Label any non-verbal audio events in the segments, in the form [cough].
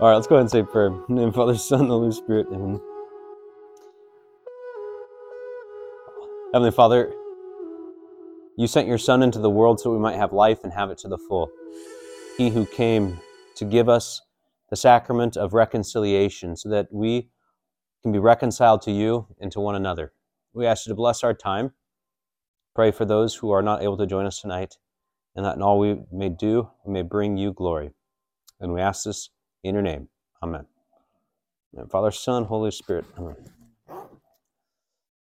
All right, let's go ahead and say prayer. [laughs] In the name Father, Son, Holy Spirit. Amen. Heavenly Father, you sent your Son into the world so we might have life and have it to the full. He who came to give us the sacrament of reconciliation so that we can be reconciled to you and to one another. We ask you to bless our time. Pray for those who are not able to join us tonight, and that in all we may do, we may bring you glory. And we ask this in your name. Amen. Father, Son, Holy Spirit. Amen.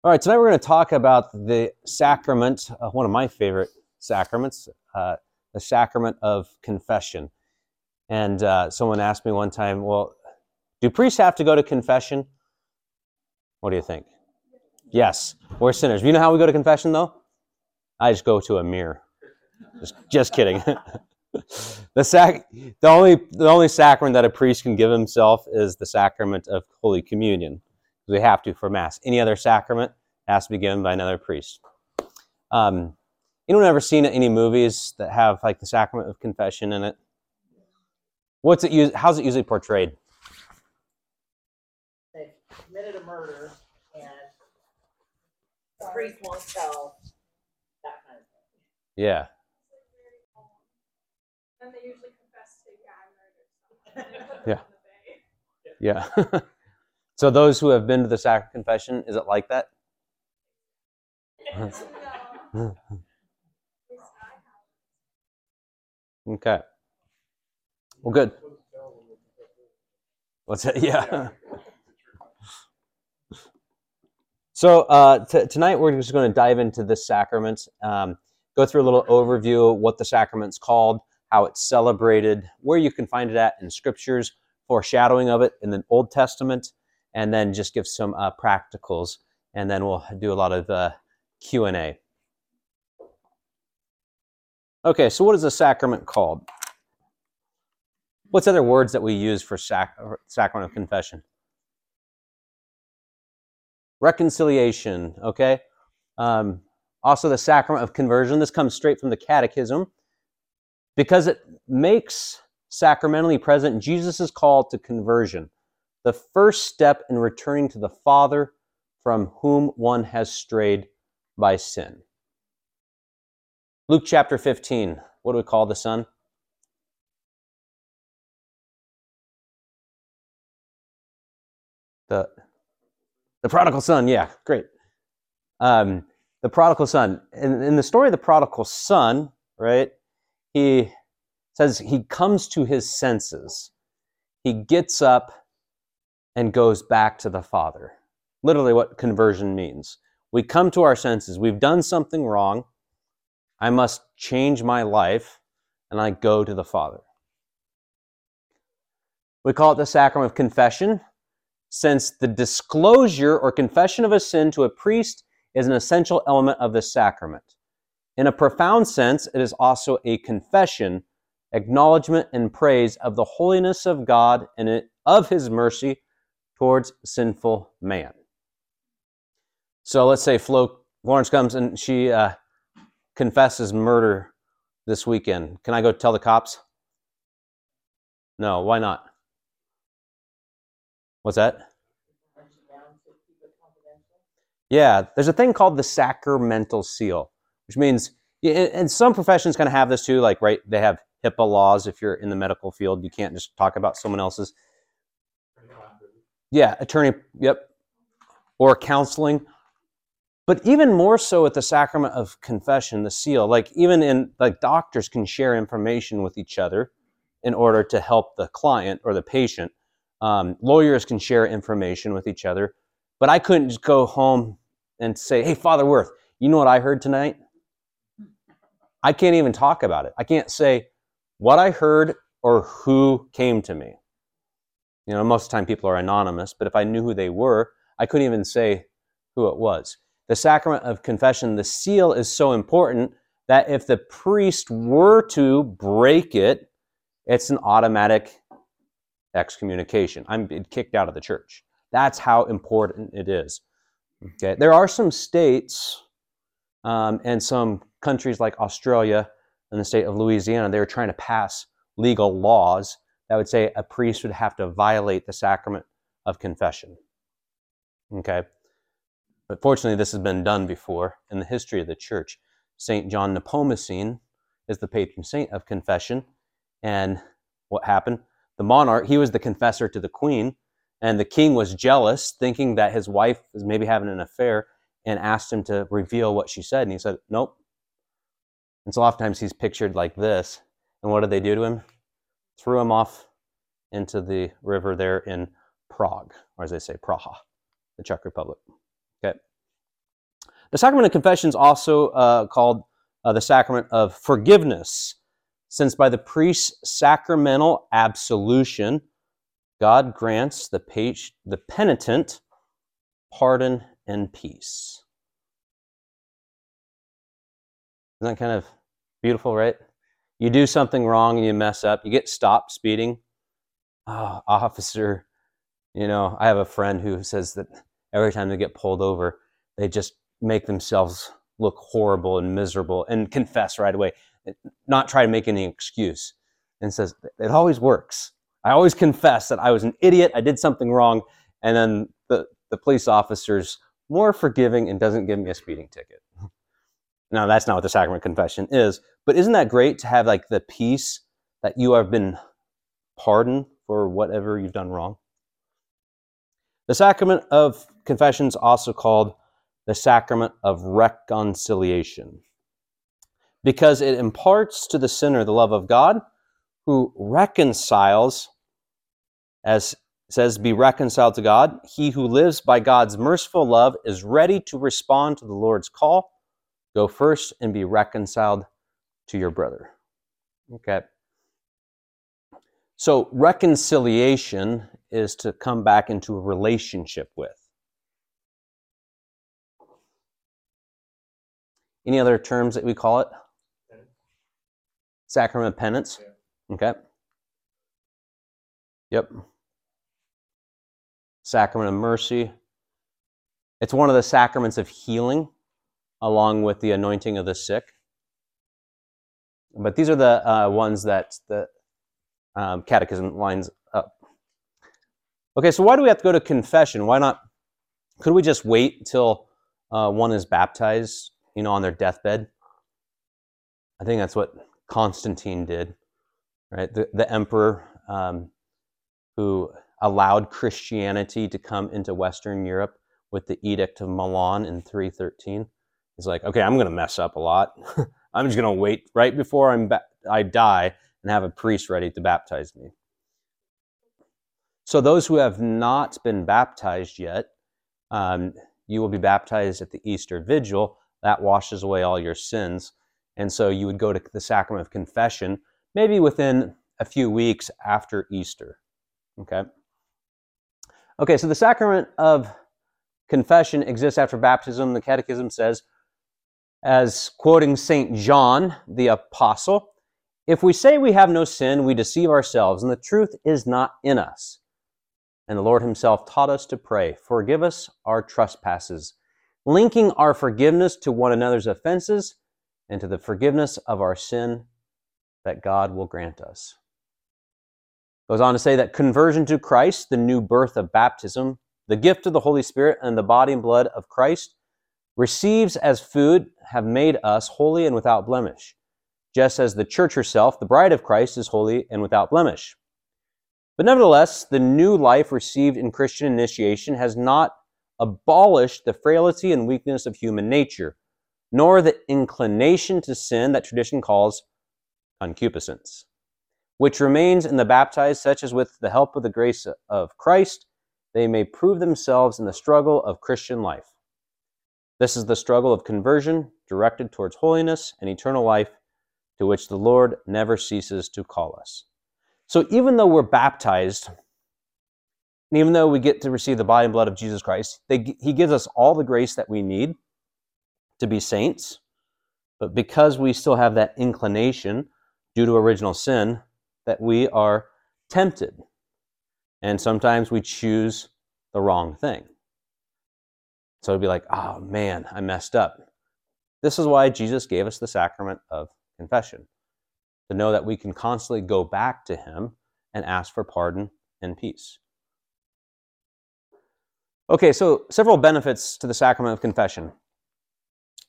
All right, tonight we're going to talk about the sacrament, uh, one of my favorite sacraments, uh, the sacrament of confession. And uh, someone asked me one time, well, do priests have to go to confession? What do you think? Yes, we're sinners. You know how we go to confession, though? I just go to a mirror. Just, just kidding. [laughs] [laughs] the sac, the only the only sacrament that a priest can give himself is the sacrament of Holy Communion. We have to for Mass. Any other sacrament has to be given by another priest. Um, anyone ever seen any movies that have like the sacrament of confession in it? What's it used? How's it usually portrayed? They committed a murder and the priest won't tell that kind of thing. Yeah. And they usually confess to, yeah, I murdered. Yeah. Put them in the bay. Yeah. [laughs] so those who have been to the sacrament confession, is it like that? No. At least I have. Okay. Well, good. What's that? [laughs] Yeah. So uh, t- tonight we're just going to dive into the sacrament, um, go through a little overview of what the sacrament's called, how it's celebrated, where you can find it at in scriptures, foreshadowing of it in the Old Testament, and then just give some uh, practicals, and then we'll do a lot of uh, Q and A. Okay, so what is a sacrament called? What's other words that we use for sac- sacrament of confession? Reconciliation, okay? Um, also, the sacrament of conversion. This comes straight from the Catechism because it makes sacramentally present Jesus' call to conversion, the first step in returning to the Father from whom one has strayed by sin. Luke chapter 15, what do we call the Son? The, the prodigal son, yeah, great. Um, the prodigal son. In, in the story of the prodigal son, right, he says he comes to his senses. He gets up and goes back to the Father. Literally, what conversion means. We come to our senses. We've done something wrong. I must change my life, and I go to the Father. We call it the sacrament of confession, since the disclosure or confession of a sin to a priest is an essential element of the sacrament. In a profound sense, it is also a confession, acknowledgement, and praise of the holiness of God and of His mercy towards sinful man. So let's say Flo Florence comes and she uh, confesses murder this weekend. Can I go tell the cops? No, why not? What's that? Yeah, there's a thing called the sacramental seal, which means, and some professions kind of have this too. Like, right, they have HIPAA laws. If you're in the medical field, you can't just talk about someone else's. Yeah, attorney. Yep, or counseling. But even more so with the sacrament of confession, the seal. Like even in like doctors can share information with each other in order to help the client or the patient. Um, lawyers can share information with each other. But I couldn't just go home and say, "Hey, Father Worth, you know what I heard tonight?" I can't even talk about it. I can't say what I heard or who came to me. You know, most of the time people are anonymous, but if I knew who they were, I couldn't even say who it was. The sacrament of confession, the seal is so important that if the priest were to break it, it's an automatic excommunication. I'm kicked out of the church. That's how important it is. Okay, there are some states um, and some countries like Australia and the state of Louisiana, they were trying to pass legal laws that would say a priest would have to violate the sacrament of confession. Okay? But fortunately, this has been done before in the history of the church. St. John Nepomucene is the patron saint of confession. And what happened? The monarch, he was the confessor to the queen, and the king was jealous, thinking that his wife was maybe having an affair, and asked him to reveal what she said. And he said, Nope. And so oftentimes he's pictured like this. And what did they do to him? Threw him off into the river there in Prague, or as they say, Praha, the Czech Republic. Okay. The sacrament of confession is also uh, called uh, the sacrament of forgiveness, since by the priest's sacramental absolution, God grants the, page, the penitent pardon and peace. Isn't that kind of beautiful, right? You do something wrong and you mess up, you get stopped speeding. Oh, officer, you know, I have a friend who says that every time they get pulled over, they just make themselves look horrible and miserable and confess right away, not try to make any excuse. And says, it always works. I always confess that I was an idiot, I did something wrong, and then the, the police officer's more forgiving and doesn't give me a speeding ticket. Now, that's not what the sacrament confession is, but isn't that great to have like the peace that you have been pardoned for whatever you've done wrong? The sacrament of confession is also called the sacrament of reconciliation because it imparts to the sinner the love of God who reconciles, as says, be reconciled to God. He who lives by God's merciful love is ready to respond to the Lord's call. Go first and be reconciled to your brother. Okay. So, reconciliation is to come back into a relationship with. Any other terms that we call it? Sacrament of penance. Okay. Yep. Sacrament of mercy. It's one of the sacraments of healing, along with the anointing of the sick. But these are the uh, ones that the um, catechism lines up. Okay, so why do we have to go to confession? Why not? Could we just wait till uh, one is baptized, you know, on their deathbed? I think that's what Constantine did, right? The, the emperor um, who allowed Christianity to come into Western Europe with the Edict of Milan in 313. He's like, okay, I'm going to mess up a lot. [laughs] I'm just going to wait right before I'm ba- I die and have a priest ready to baptize me. So, those who have not been baptized yet, um, you will be baptized at the Easter Vigil. That washes away all your sins. And so you would go to the sacrament of confession maybe within a few weeks after Easter. Okay? Okay, so the sacrament of confession exists after baptism. The Catechism says, as quoting St. John the Apostle, if we say we have no sin, we deceive ourselves, and the truth is not in us. And the Lord Himself taught us to pray, Forgive us our trespasses, linking our forgiveness to one another's offenses and to the forgiveness of our sin that God will grant us. Goes on to say that conversion to Christ, the new birth of baptism, the gift of the Holy Spirit, and the body and blood of Christ, receives as food, have made us holy and without blemish, just as the church herself, the bride of Christ, is holy and without blemish. But nevertheless, the new life received in Christian initiation has not abolished the frailty and weakness of human nature nor the inclination to sin that tradition calls concupiscence, which remains in the baptized, such as with the help of the grace of Christ, they may prove themselves in the struggle of Christian life. This is the struggle of conversion directed towards holiness and eternal life, to which the Lord never ceases to call us. So, even though we're baptized, and even though we get to receive the body and blood of Jesus Christ, they, He gives us all the grace that we need to be saints, but because we still have that inclination due to original sin, that we are tempted. And sometimes we choose the wrong thing. So it'd be like, oh man, I messed up. This is why Jesus gave us the sacrament of confession to know that we can constantly go back to Him and ask for pardon and peace. Okay, so several benefits to the sacrament of confession.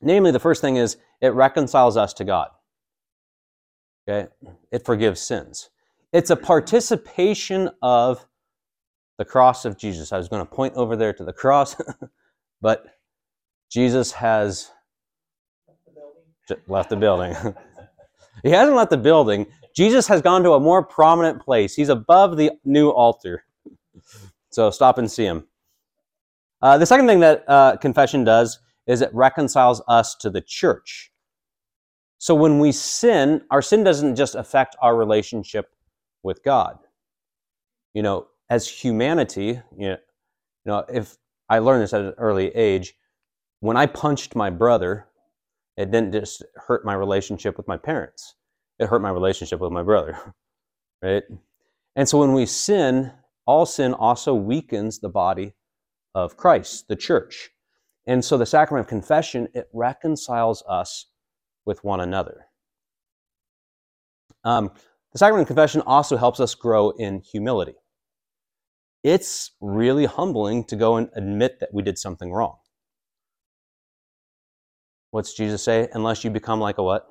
Namely, the first thing is it reconciles us to God. Okay, it forgives sins. It's a participation of the cross of Jesus. I was going to point over there to the cross, [laughs] but Jesus has The building. left the building. [laughs] he hasn't left the building. Jesus has gone to a more prominent place. He's above the new altar. So stop and see him. Uh, the second thing that uh, confession does is it reconciles us to the church. So when we sin, our sin doesn't just affect our relationship with God. You know, as humanity, you know, if I learned this at an early age, when I punched my brother, it didn't just hurt my relationship with my parents. It hurt my relationship with my brother. [laughs] Right? And so when we sin, all sin also weakens the body of Christ, the church. And so the sacrament of confession, it reconciles us with one another. Um, the sacrament of confession also helps us grow in humility. It's really humbling to go and admit that we did something wrong. What's Jesus say? Unless you become like a what?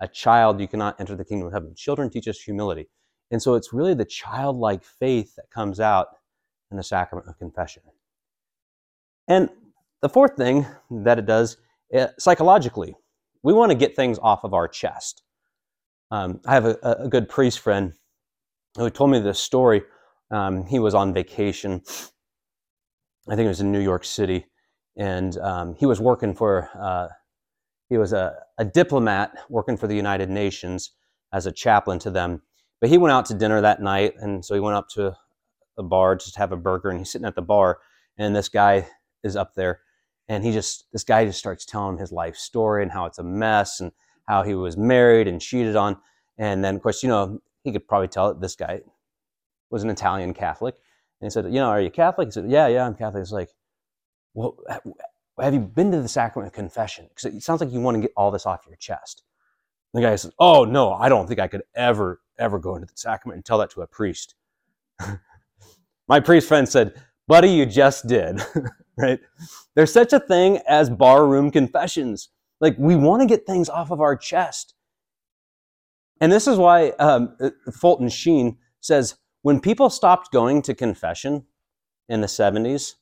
A child, you cannot enter the kingdom of heaven. Children teach us humility. And so it's really the childlike faith that comes out in the sacrament of confession. And the fourth thing that it does, uh, psychologically, we want to get things off of our chest. Um, I have a, a good priest friend who told me this story. Um, he was on vacation. I think it was in New York City, and um, he was working for. Uh, he was a, a diplomat working for the United Nations as a chaplain to them. But he went out to dinner that night, and so he went up to a bar just to have a burger, and he's sitting at the bar, and this guy is up there, and he just this guy just starts telling his life story and how it's a mess and how he was married and cheated on, and then of course you know he could probably tell that this guy was an Italian Catholic, and he said, you know, are you Catholic? He said, yeah, yeah, I'm Catholic. It's like, well, have you been to the sacrament of confession? Because it sounds like you want to get all this off your chest. And the guy says, oh no, I don't think I could ever ever go into the sacrament and tell that to a priest. [laughs] My priest friend said, buddy, you just did, [laughs] [laughs] right? There's such a thing as barroom confessions. Like we want to get things off of our chest. And this is why um, Fulton Sheen says when people stopped going to confession in the 70s,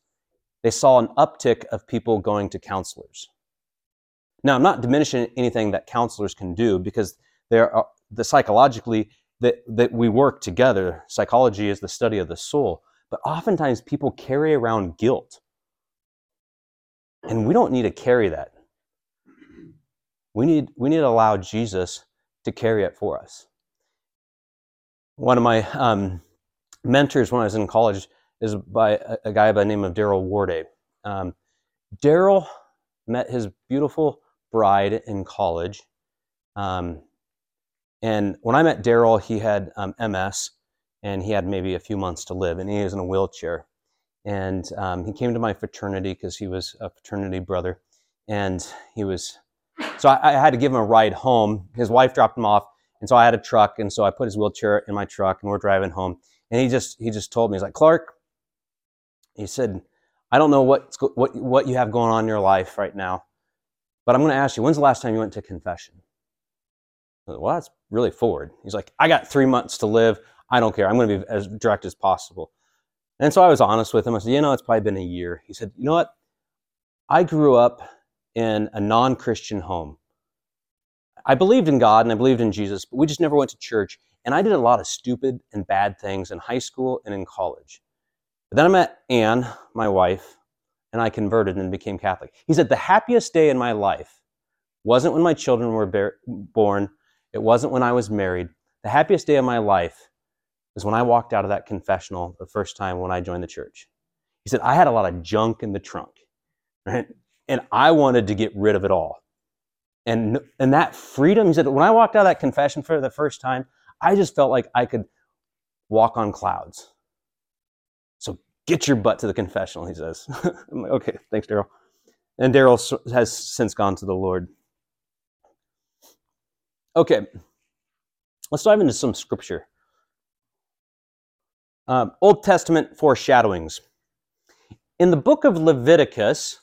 they saw an uptick of people going to counselors. Now, I'm not diminishing anything that counselors can do because there are the psychologically that, that we work together. Psychology is the study of the soul, but oftentimes people carry around guilt. And we don't need to carry that. We need, we need to allow Jesus to carry it for us. One of my um, mentors when I was in college is by a, a guy by the name of Daryl Warday. Um, Daryl met his beautiful bride in college. Um, and when I met Daryl, he had um, MS and he had maybe a few months to live, and he was in a wheelchair. And um, he came to my fraternity because he was a fraternity brother. And he was, so I, I, had to give him a ride home. His wife dropped him off, and so I had a truck, and so I put his wheelchair in my truck, and we're driving home. And he just he just told me he's like Clark. He said, I don't know what what what you have going on in your life right now, but I'm going to ask you, when's the last time you went to confession? Well, that's really forward. He's like, I got three months to live. I don't care. I'm going to be as direct as possible. And so I was honest with him. I said, you know, it's probably been a year. He said, you know what? I grew up in a non Christian home. I believed in God and I believed in Jesus, but we just never went to church. And I did a lot of stupid and bad things in high school and in college. But then I met Anne, my wife, and I converted and became Catholic. He said, the happiest day in my life wasn't when my children were bear- born, it wasn't when I was married. The happiest day of my life is when I walked out of that confessional the first time when I joined the church. He said, I had a lot of junk in the trunk, right? And I wanted to get rid of it all. And, and that freedom, he said, when I walked out of that confession for the first time, I just felt like I could walk on clouds. So get your butt to the confessional, he says. [laughs] I'm like, okay, thanks, Daryl. And Daryl has since gone to the Lord. Okay, let's dive into some scripture. Um, Old Testament foreshadowings. In the book of Leviticus,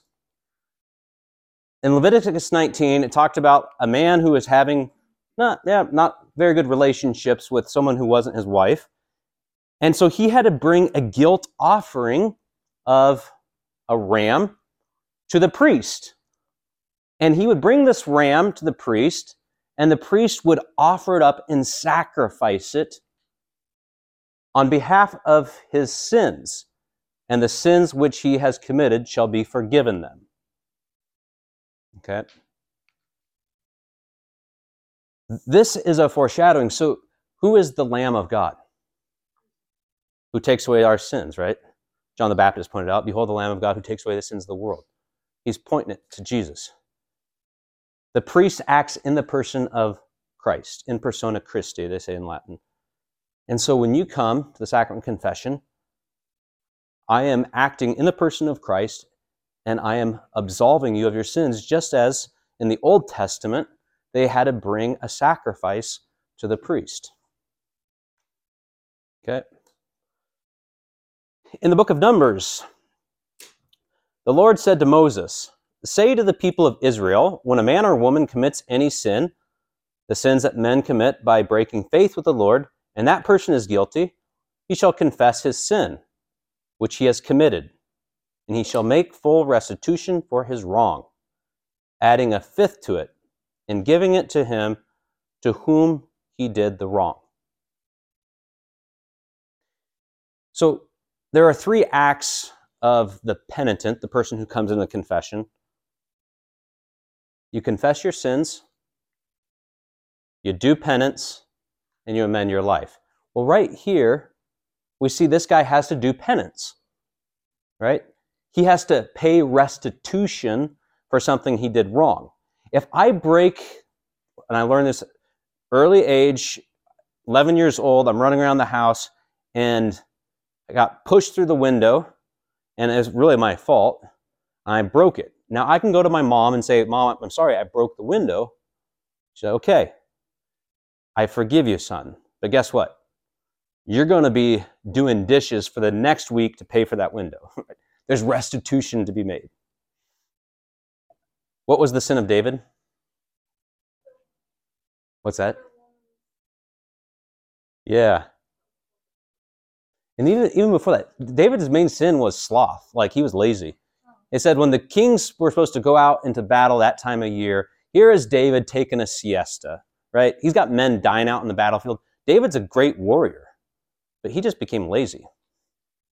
in Leviticus 19, it talked about a man who was having not, yeah, not very good relationships with someone who wasn't his wife. And so he had to bring a guilt offering of a ram to the priest. And he would bring this ram to the priest, and the priest would offer it up and sacrifice it on behalf of his sins. And the sins which he has committed shall be forgiven them. Okay? This is a foreshadowing. So, who is the Lamb of God? Who takes away our sins, right? John the Baptist pointed out, Behold the Lamb of God who takes away the sins of the world. He's pointing it to Jesus. The priest acts in the person of Christ, in persona Christi, they say in Latin. And so when you come to the sacrament confession, I am acting in the person of Christ and I am absolving you of your sins, just as in the Old Testament they had to bring a sacrifice to the priest. Okay? In the book of Numbers, the Lord said to Moses, Say to the people of Israel, when a man or woman commits any sin, the sins that men commit by breaking faith with the Lord, and that person is guilty, he shall confess his sin, which he has committed, and he shall make full restitution for his wrong, adding a fifth to it, and giving it to him to whom he did the wrong. So there are three acts of the penitent, the person who comes in the confession. You confess your sins, you do penance, and you amend your life. Well, right here, we see this guy has to do penance, right? He has to pay restitution for something he did wrong. If I break, and I learned this early age, 11 years old, I'm running around the house and I got pushed through the window, and it's really my fault. I broke it. Now I can go to my mom and say, Mom, I'm sorry, I broke the window. She said, Okay, I forgive you, son. But guess what? You're going to be doing dishes for the next week to pay for that window. [laughs] There's restitution to be made. What was the sin of David? What's that? Yeah. And even, even before that, David's main sin was sloth. Like he was lazy. It said when the kings were supposed to go out into battle that time of year, here is David taking a siesta, right? He's got men dying out in the battlefield. David's a great warrior, but he just became lazy,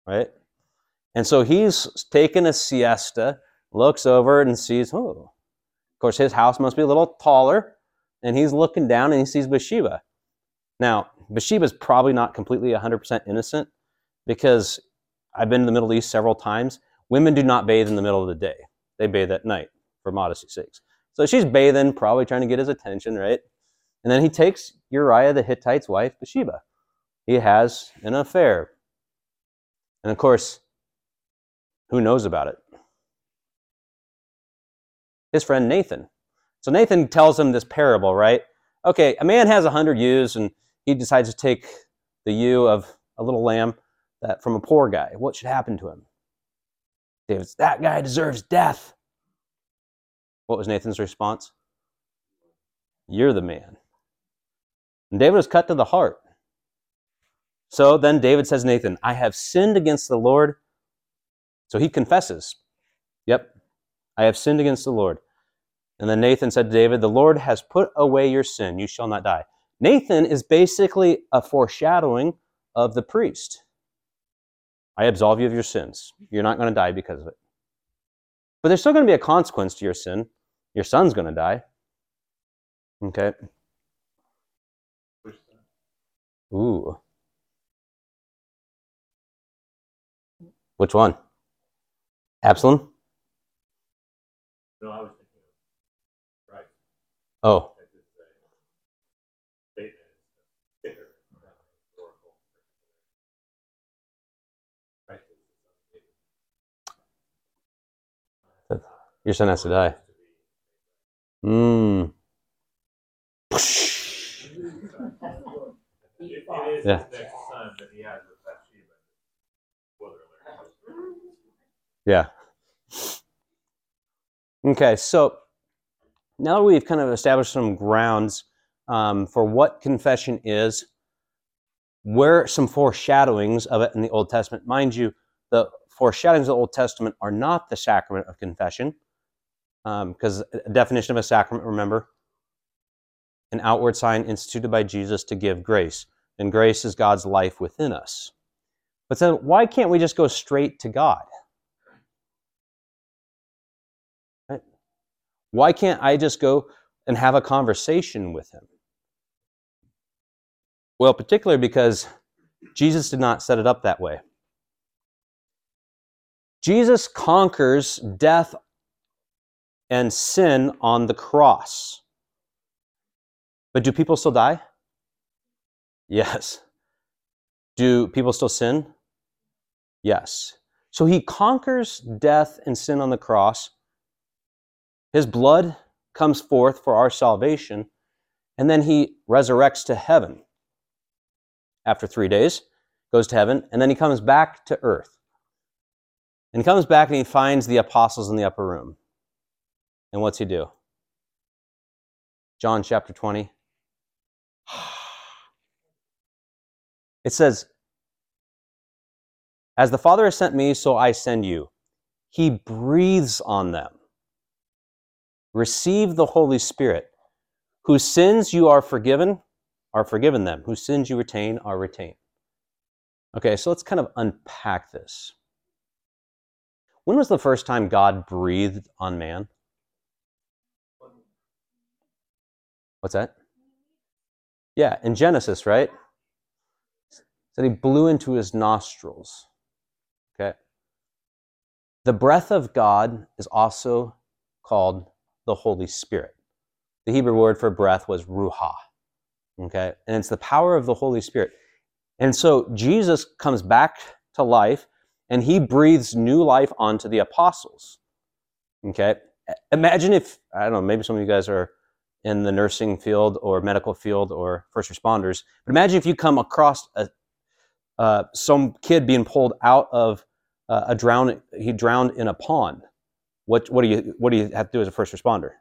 right? And so he's taking a siesta, looks over and sees, oh, of course, his house must be a little taller, and he's looking down and he sees Bathsheba. Now, Bathsheba's probably not completely 100% innocent because I've been to the Middle East several times. Women do not bathe in the middle of the day, they bathe at night for modesty's sakes. So she's bathing, probably trying to get his attention, right? And then he takes Uriah the Hittite's wife, Bathsheba. He has an affair. And of course, who knows about it? His friend Nathan. So Nathan tells him this parable, right? Okay, a man has a hundred ewes and he decides to take the ewe of a little lamb that from a poor guy. What should happen to him? David's, that guy deserves death. What was Nathan's response? You're the man. And David was cut to the heart. So then David says, Nathan, I have sinned against the Lord. So he confesses, Yep, I have sinned against the Lord. And then Nathan said to David, The Lord has put away your sin. You shall not die. Nathan is basically a foreshadowing of the priest. I absolve you of your sins. You're not going to die because of it. But there's still going to be a consequence to your sin. Your son's going to die. Okay. Ooh. Which one? Absalom? No, I was thinking of right. Oh, That is a statement. It's bitter, not historical. Right. Your son has to die. Mm. It, it is Yeah. his next son that he has with Bathsheba. Spoiler alert. Yeah. Okay, so now that we've kind of established some grounds um, for what confession is, where some foreshadowings of it in the Old Testament. Mind you, the foreshadowings of the Old Testament are not the sacrament of confession, because a definition of a sacrament, remember, an outward sign instituted by Jesus to give grace, and grace is God's life within us. But then, why can't we just go straight to God? Right? Why can't I just go and have a conversation with Him? Well, particularly because Jesus did not set it up that way. Jesus conquers death and sin on the cross. But do people still die? Yes. Do people still sin? Yes. So he conquers death and sin on the cross. His blood comes forth for our salvation, and then he resurrects to heaven after three days, goes to heaven, and then he comes back to earth. And he comes back and he finds the apostles in the upper room. And what's he do? John chapter 20. [sighs] It says, As the Father has sent me, so I send you. He breathes on them. Receive the Holy Spirit. Whose sins you are forgiven, are forgiven them. Whose sins you retain, are retained. Okay, so let's kind of unpack this. When was the first time God breathed on man? What's that? Yeah, in Genesis, right? Said he blew into his nostrils. Okay. The breath of God is also called the Holy Spirit. The Hebrew word for breath was ruach. Okay. And it's the power of the Holy Spirit. And so Jesus comes back to life and he breathes new life onto the apostles. Okay. Imagine if, I don't know, maybe some of you guys are in the nursing field or medical field or first responders, but imagine if you come across a, uh, some kid being pulled out of uh, a drown, he drowned in a pond. What, what, do you, what do you have to do as a first responder?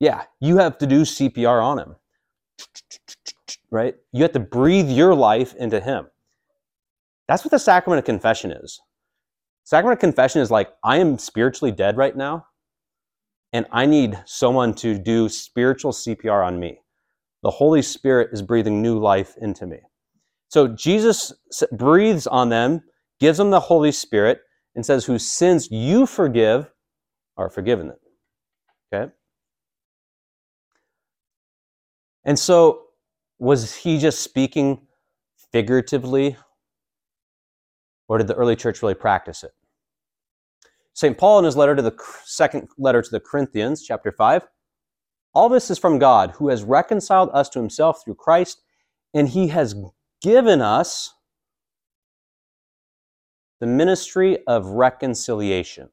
Yeah, you have to do CPR on him. Right? You have to breathe your life into him. That's what the sacrament of confession is. Sacrament of confession is like, I am spiritually dead right now, and I need someone to do spiritual CPR on me. The Holy Spirit is breathing new life into me. So Jesus breathes on them, gives them the Holy Spirit, and says, Whose sins you forgive are forgiven them. Okay? And so, was he just speaking figuratively, or did the early church really practice it? St. Paul, in his letter to the second letter to the Corinthians, chapter 5, all this is from God, who has reconciled us to himself through Christ, and he has given us the ministry of reconciliation.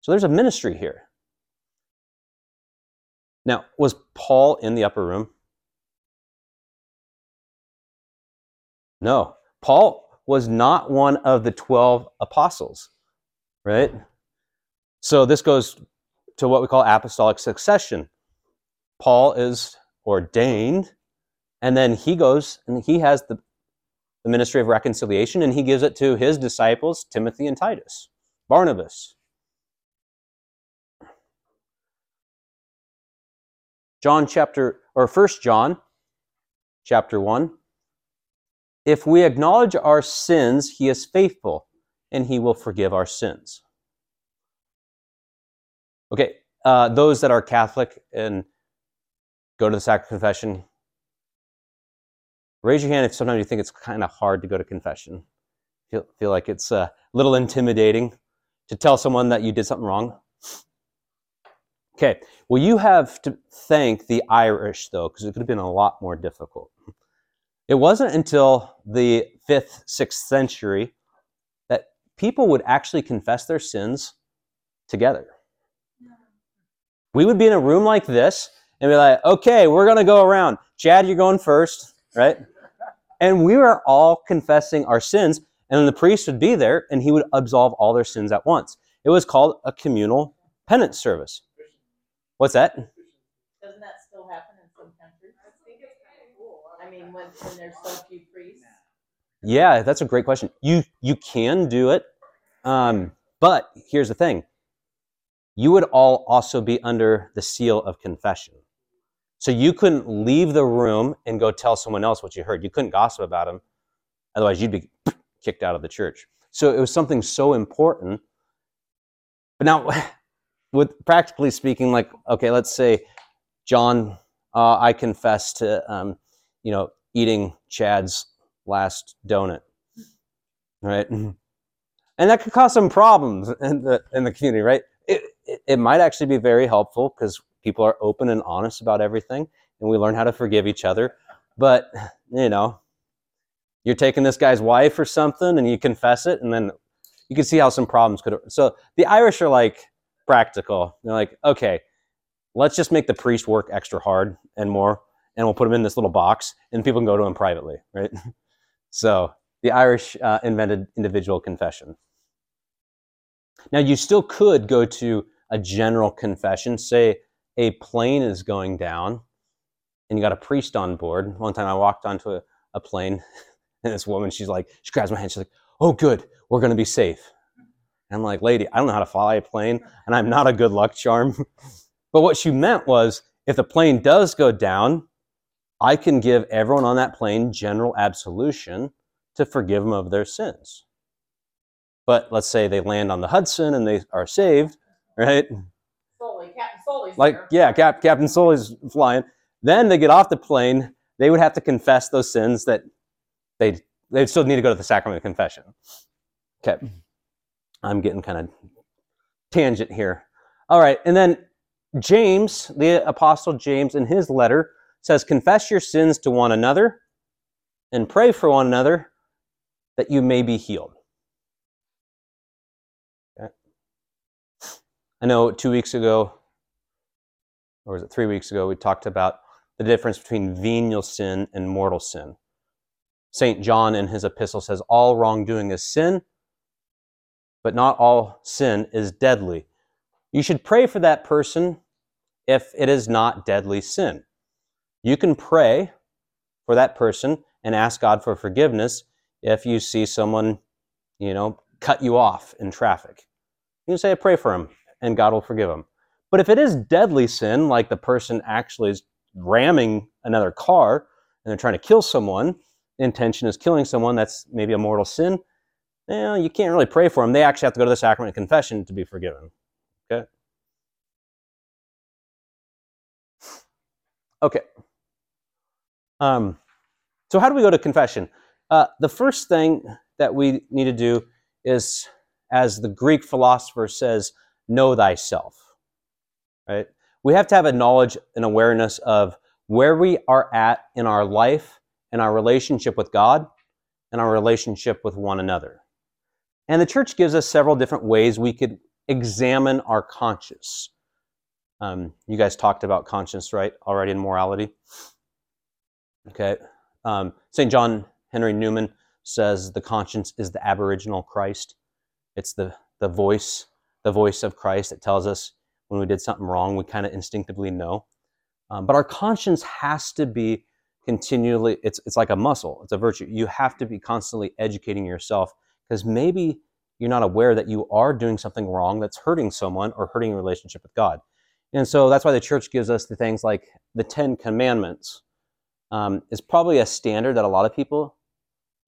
So there's a ministry here. Now, was Paul in the upper room? No. Paul was not one of the 12 apostles, right? So this goes to what we call apostolic succession. Paul is ordained, and then he goes and he has the, the ministry of reconciliation, and he gives it to his disciples, Timothy and Titus, Barnabas. John chapter, or First John chapter 1. If we acknowledge our sins, he is faithful and he will forgive our sins. Okay, uh, those that are Catholic and go to the sacrament confession, raise your hand if sometimes you think it's kind of hard to go to confession. Feel, feel like it's a little intimidating to tell someone that you did something wrong. Okay, well, you have to thank the Irish, though, because it could have been a lot more difficult. It wasn't until the fifth, sixth century that people would actually confess their sins together. We would be in a room like this and be like, okay, we're going to go around. Chad, you're going first, right? And we were all confessing our sins, and then the priest would be there and he would absolve all their sins at once. It was called a communal penance service. What's that? Doesn't that still happen in some countries? I think it's kind of cool. I mean, when, when there's so few priests. Yeah, that's a great question. You you can do it, um, but here's the thing: you would all also be under the seal of confession. So you couldn't leave the room and go tell someone else what you heard. You couldn't gossip about them, otherwise you'd be [clears throat] kicked out of the church. So it was something so important. But now, [laughs] with practically speaking, like okay, let's say John, uh, I confess to um, you know eating Chad's last donut, right? [laughs] And that could cause some problems in the in the community, right? It it, it might actually be very helpful because people are open and honest about everything, and we learn how to forgive each other. But you know, you're taking this guy's wife or something, and you confess it, and then you can see how some problems could. So the Irish are like practical. They're like, okay, let's just make the priest work extra hard and more, and we'll put him in this little box, and people can go to him privately, right? [laughs] So the Irish uh, invented individual confession. Now, you still could go to a general confession. Say a plane is going down and you got a priest on board. One time I walked onto a, a plane [laughs] and this woman, she's like, she grabs my hand. She's like, oh, good, we're going to be safe. And I'm like, lady, I don't know how to fly a plane and I'm not a good luck charm. [laughs] but what she meant was if the plane does go down, I can give everyone on that plane general absolution to forgive them of their sins. But let's say they land on the Hudson and they are saved, right? Solely, Captain Sully's Like, there. yeah, Cap- Captain Sully's flying. Then they get off the plane. They would have to confess those sins that they they still need to go to the sacrament of confession. Okay, I'm getting kind of tangent here. All right, and then James, the apostle James, in his letter says, "Confess your sins to one another, and pray for one another, that you may be healed." Okay. I know two weeks ago, or was it three weeks ago, we talked about the difference between venial sin and mortal sin. St. John in his epistle says, All wrongdoing is sin, but not all sin is deadly. You should pray for that person if it is not deadly sin. You can pray for that person and ask God for forgiveness if you see someone, you know, cut you off in traffic. You can say, I pray for him, and God will forgive them. But if it is deadly sin, like the person actually is ramming another car and they're trying to kill someone, intention is killing someone, that's maybe a mortal sin, well, you can't really pray for them. They actually have to go to the sacrament of confession to be forgiven. Okay? Okay. Um, so, how do we go to confession? Uh, the first thing that we need to do is, as the Greek philosopher says, know thyself. Right? We have to have a knowledge and awareness of where we are at in our life and our relationship with God and our relationship with one another. And the church gives us several different ways we could examine our conscience. Um, you guys talked about conscience, right, already in morality? Okay. Um, St. John Henry Newman says the conscience is the aboriginal Christ. It's the, the voice, the voice of Christ that tells us when we did something wrong, we kind of instinctively know. Um, but our conscience has to be continually, it's, it's like a muscle, it's a virtue. You have to be constantly educating yourself because maybe you're not aware that you are doing something wrong that's hurting someone or hurting your relationship with God. And so that's why the church gives us the things like the Ten Commandments. Um, is probably a standard that a lot of people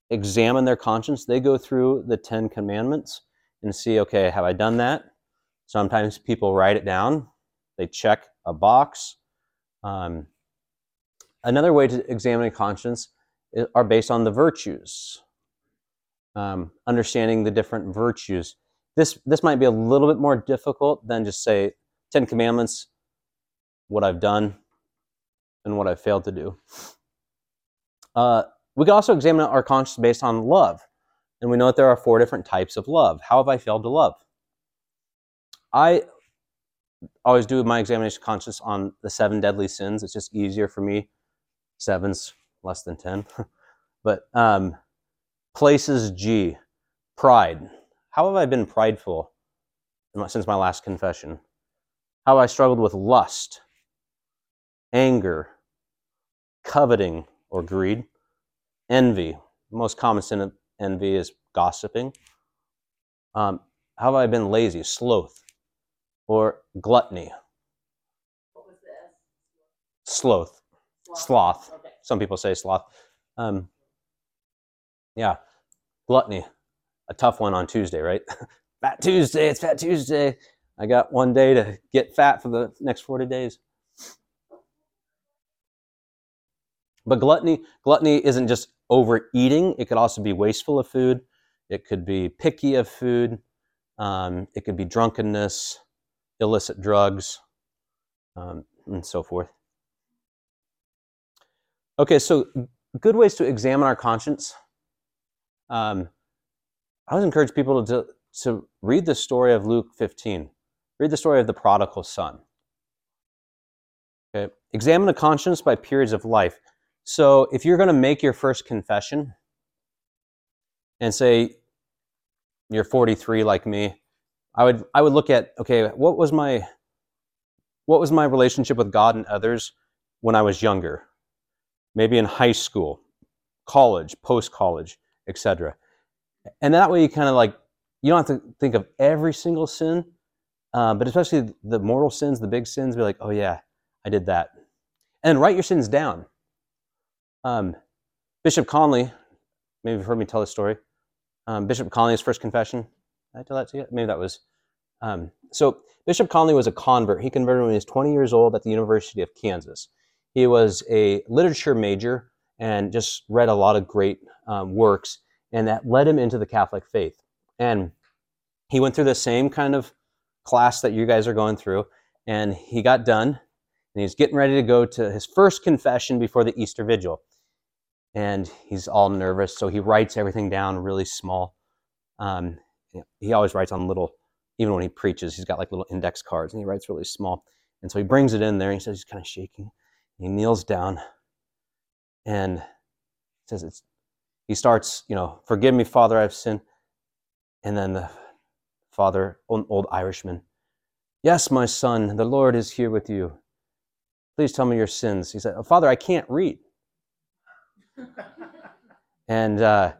examine their conscience. They go through the Ten Commandments and see, okay, have I done that? Sometimes people write it down, they check a box. Um, another way to examine conscience is, are based on the virtues, um, understanding the different virtues. This, this might be a little bit more difficult than just say Ten Commandments, what I've done, and what I've failed to do. Uh, we can also examine our conscience based on love. And we know that there are four different types of love. How have I failed to love? I always do my examination of conscience on the seven deadly sins. It's just easier for me. Seven's less than 10. [laughs] but um, places G, pride. How have I been prideful since my last confession? How I struggled with lust, anger, coveting or greed, envy. Most common sin envy is gossiping. Um, how have I been lazy, sloth, or gluttony, What was this? sloth? Sloth. Okay. Some people say sloth. Um, yeah, gluttony, a tough one on Tuesday, right? [laughs] fat Tuesday, it's Fat Tuesday. I got one day to get fat for the next 40 days. But gluttony, gluttony isn't just overeating. It could also be wasteful of food. It could be picky of food. Um, it could be drunkenness, illicit drugs, um, and so forth. Okay, so good ways to examine our conscience. Um, I always encourage people to, to read the story of Luke 15. Read the story of the prodigal son. Okay, examine the conscience by periods of life. So if you're going to make your first confession and say you're 43 like me, I would I would look at okay, what was my what was my relationship with God and others when I was younger? Maybe in high school, college, post college, etc. And that way you kind of like you don't have to think of every single sin, uh, but especially the mortal sins, the big sins. Be like, oh yeah, I did that, and write your sins down. Um, Bishop Conley, maybe you've heard me tell this story. Um, Bishop Conley's first confession. Did I tell that to you? Maybe that was. Um, so Bishop Conley was a convert. He converted when he was 20 years old at the University of Kansas. He was a literature major and just read a lot of great um, works, and that led him into the Catholic faith. And he went through the same kind of class that you guys are going through, and he got done, and he's getting ready to go to his first confession before the Easter Vigil and he's all nervous, so he writes everything down really small. Um, he always writes on little, even when he preaches, he's got like little index cards, and he writes really small. And so he brings it in there. And he says he's kind of shaking. He kneels down, and says it's. He starts, you know, forgive me, Father, I've sinned. And then the father, old, old Irishman, yes, my son, the Lord is here with you. Please tell me your sins. He said, Father, I can't read and uh,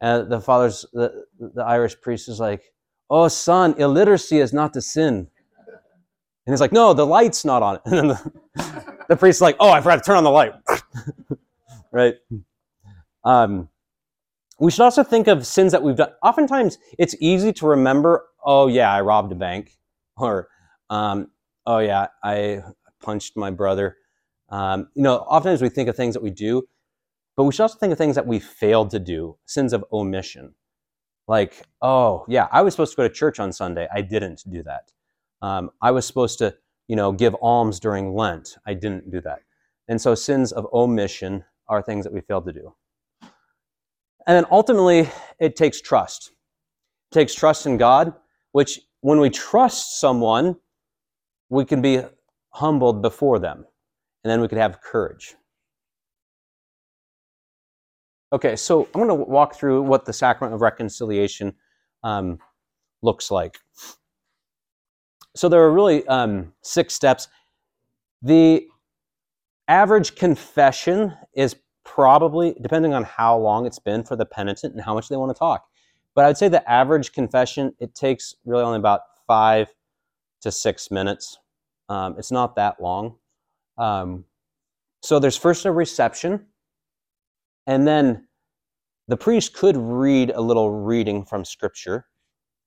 and the father's the, the Irish priest is like, "Oh, son, illiteracy is not the sin." And he's like, "No, the light's not on it." [laughs] And then the, the priest's like, "Oh, I forgot to turn on the light." [laughs] right? Um, we should also think of sins that we've done. Oftentimes, it's easy to remember, "Oh yeah, I robbed a bank," [laughs] or um, "Oh yeah, I punched my brother." Um, you know, oftentimes we think of things that we do, but we should also think of things that we failed to do, sins of omission. Like, oh, yeah, I was supposed to go to church on Sunday. I didn't do that. Um, I was supposed to, you know, give alms during Lent. I didn't do that. And so sins of omission are things that we failed to do. And then ultimately, it takes trust. It takes trust in God, which when we trust someone, we can be humbled before them. And then we could have courage. Okay, so I'm going to walk through what the sacrament of reconciliation um, looks like. So there are really um, six steps. The average confession is probably, depending on how long it's been for the penitent and how much they want to talk, but I'd say the average confession, it takes really only about five to six minutes. Um, it's not that long. Um, so there's first a reception, and then the priest could read a little reading from Scripture.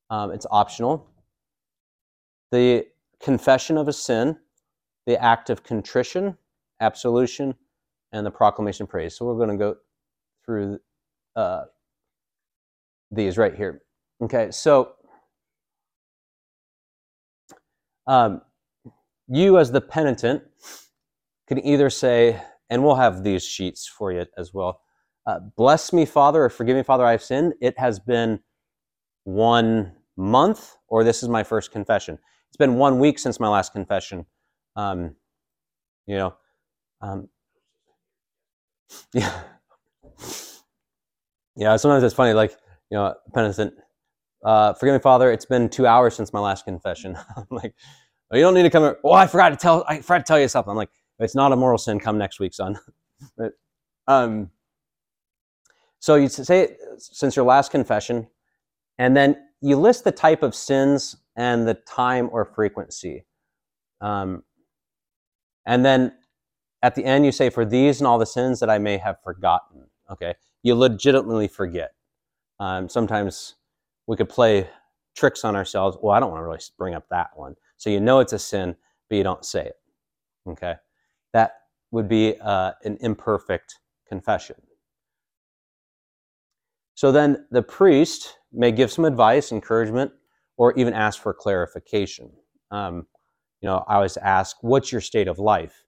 Um, it's optional. The confession of a sin, the act of contrition, absolution, and the proclamation of praise. So we're going to go through uh, these right here. Okay, so um, you as the penitent can either say, and we'll have these sheets for you as well. Uh, bless me, Father, or forgive me, Father, I have sinned. It has been one month, or this is my first confession. it's been one week since my last confession. Um, you know, um, [laughs] yeah, yeah. Sometimes it's funny, like you know, penitent. Uh, forgive me, Father. It's been two hours since my last confession. [laughs] I'm like, oh, you don't need to come. Oh, I forgot to tell. I forgot to tell you something. I'm like, it's not a moral sin. Come next week, son. [laughs] but, um, so you say since your last confession, and then you list the type of sins and the time or frequency. Um, and then at the end, you say, For these and all the sins that I may have forgotten. Okay. You legitimately forget. Um, sometimes we could play tricks on ourselves. Well, I don't want to really bring up that one. So you know it's a sin, but you don't say it. Okay. That would be uh, an imperfect confession. So then the priest may give some advice, encouragement, or even ask for clarification. Um, you know, I always ask, what's your state of life?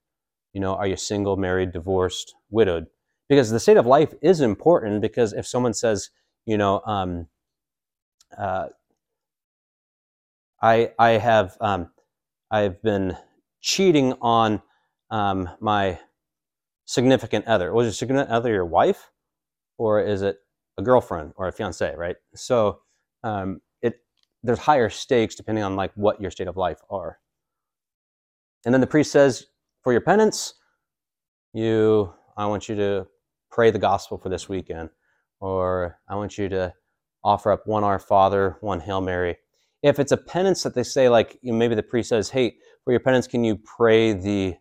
You know, are you single, married, divorced, widowed? Because the state of life is important because if someone says, you know, um, uh, I, I have um, I've been cheating on um, my significant other. Was your significant other your wife, or is it a girlfriend or a fiance? Right. So um, it there's higher stakes depending on like what your state of life are. And then the priest says, for your penance, you I want you to pray the gospel for this weekend, or I want you to offer up one Our Father, one Hail Mary. If it's a penance that they say, like you know, maybe the priest says, "Hey, for your penance, can you pray the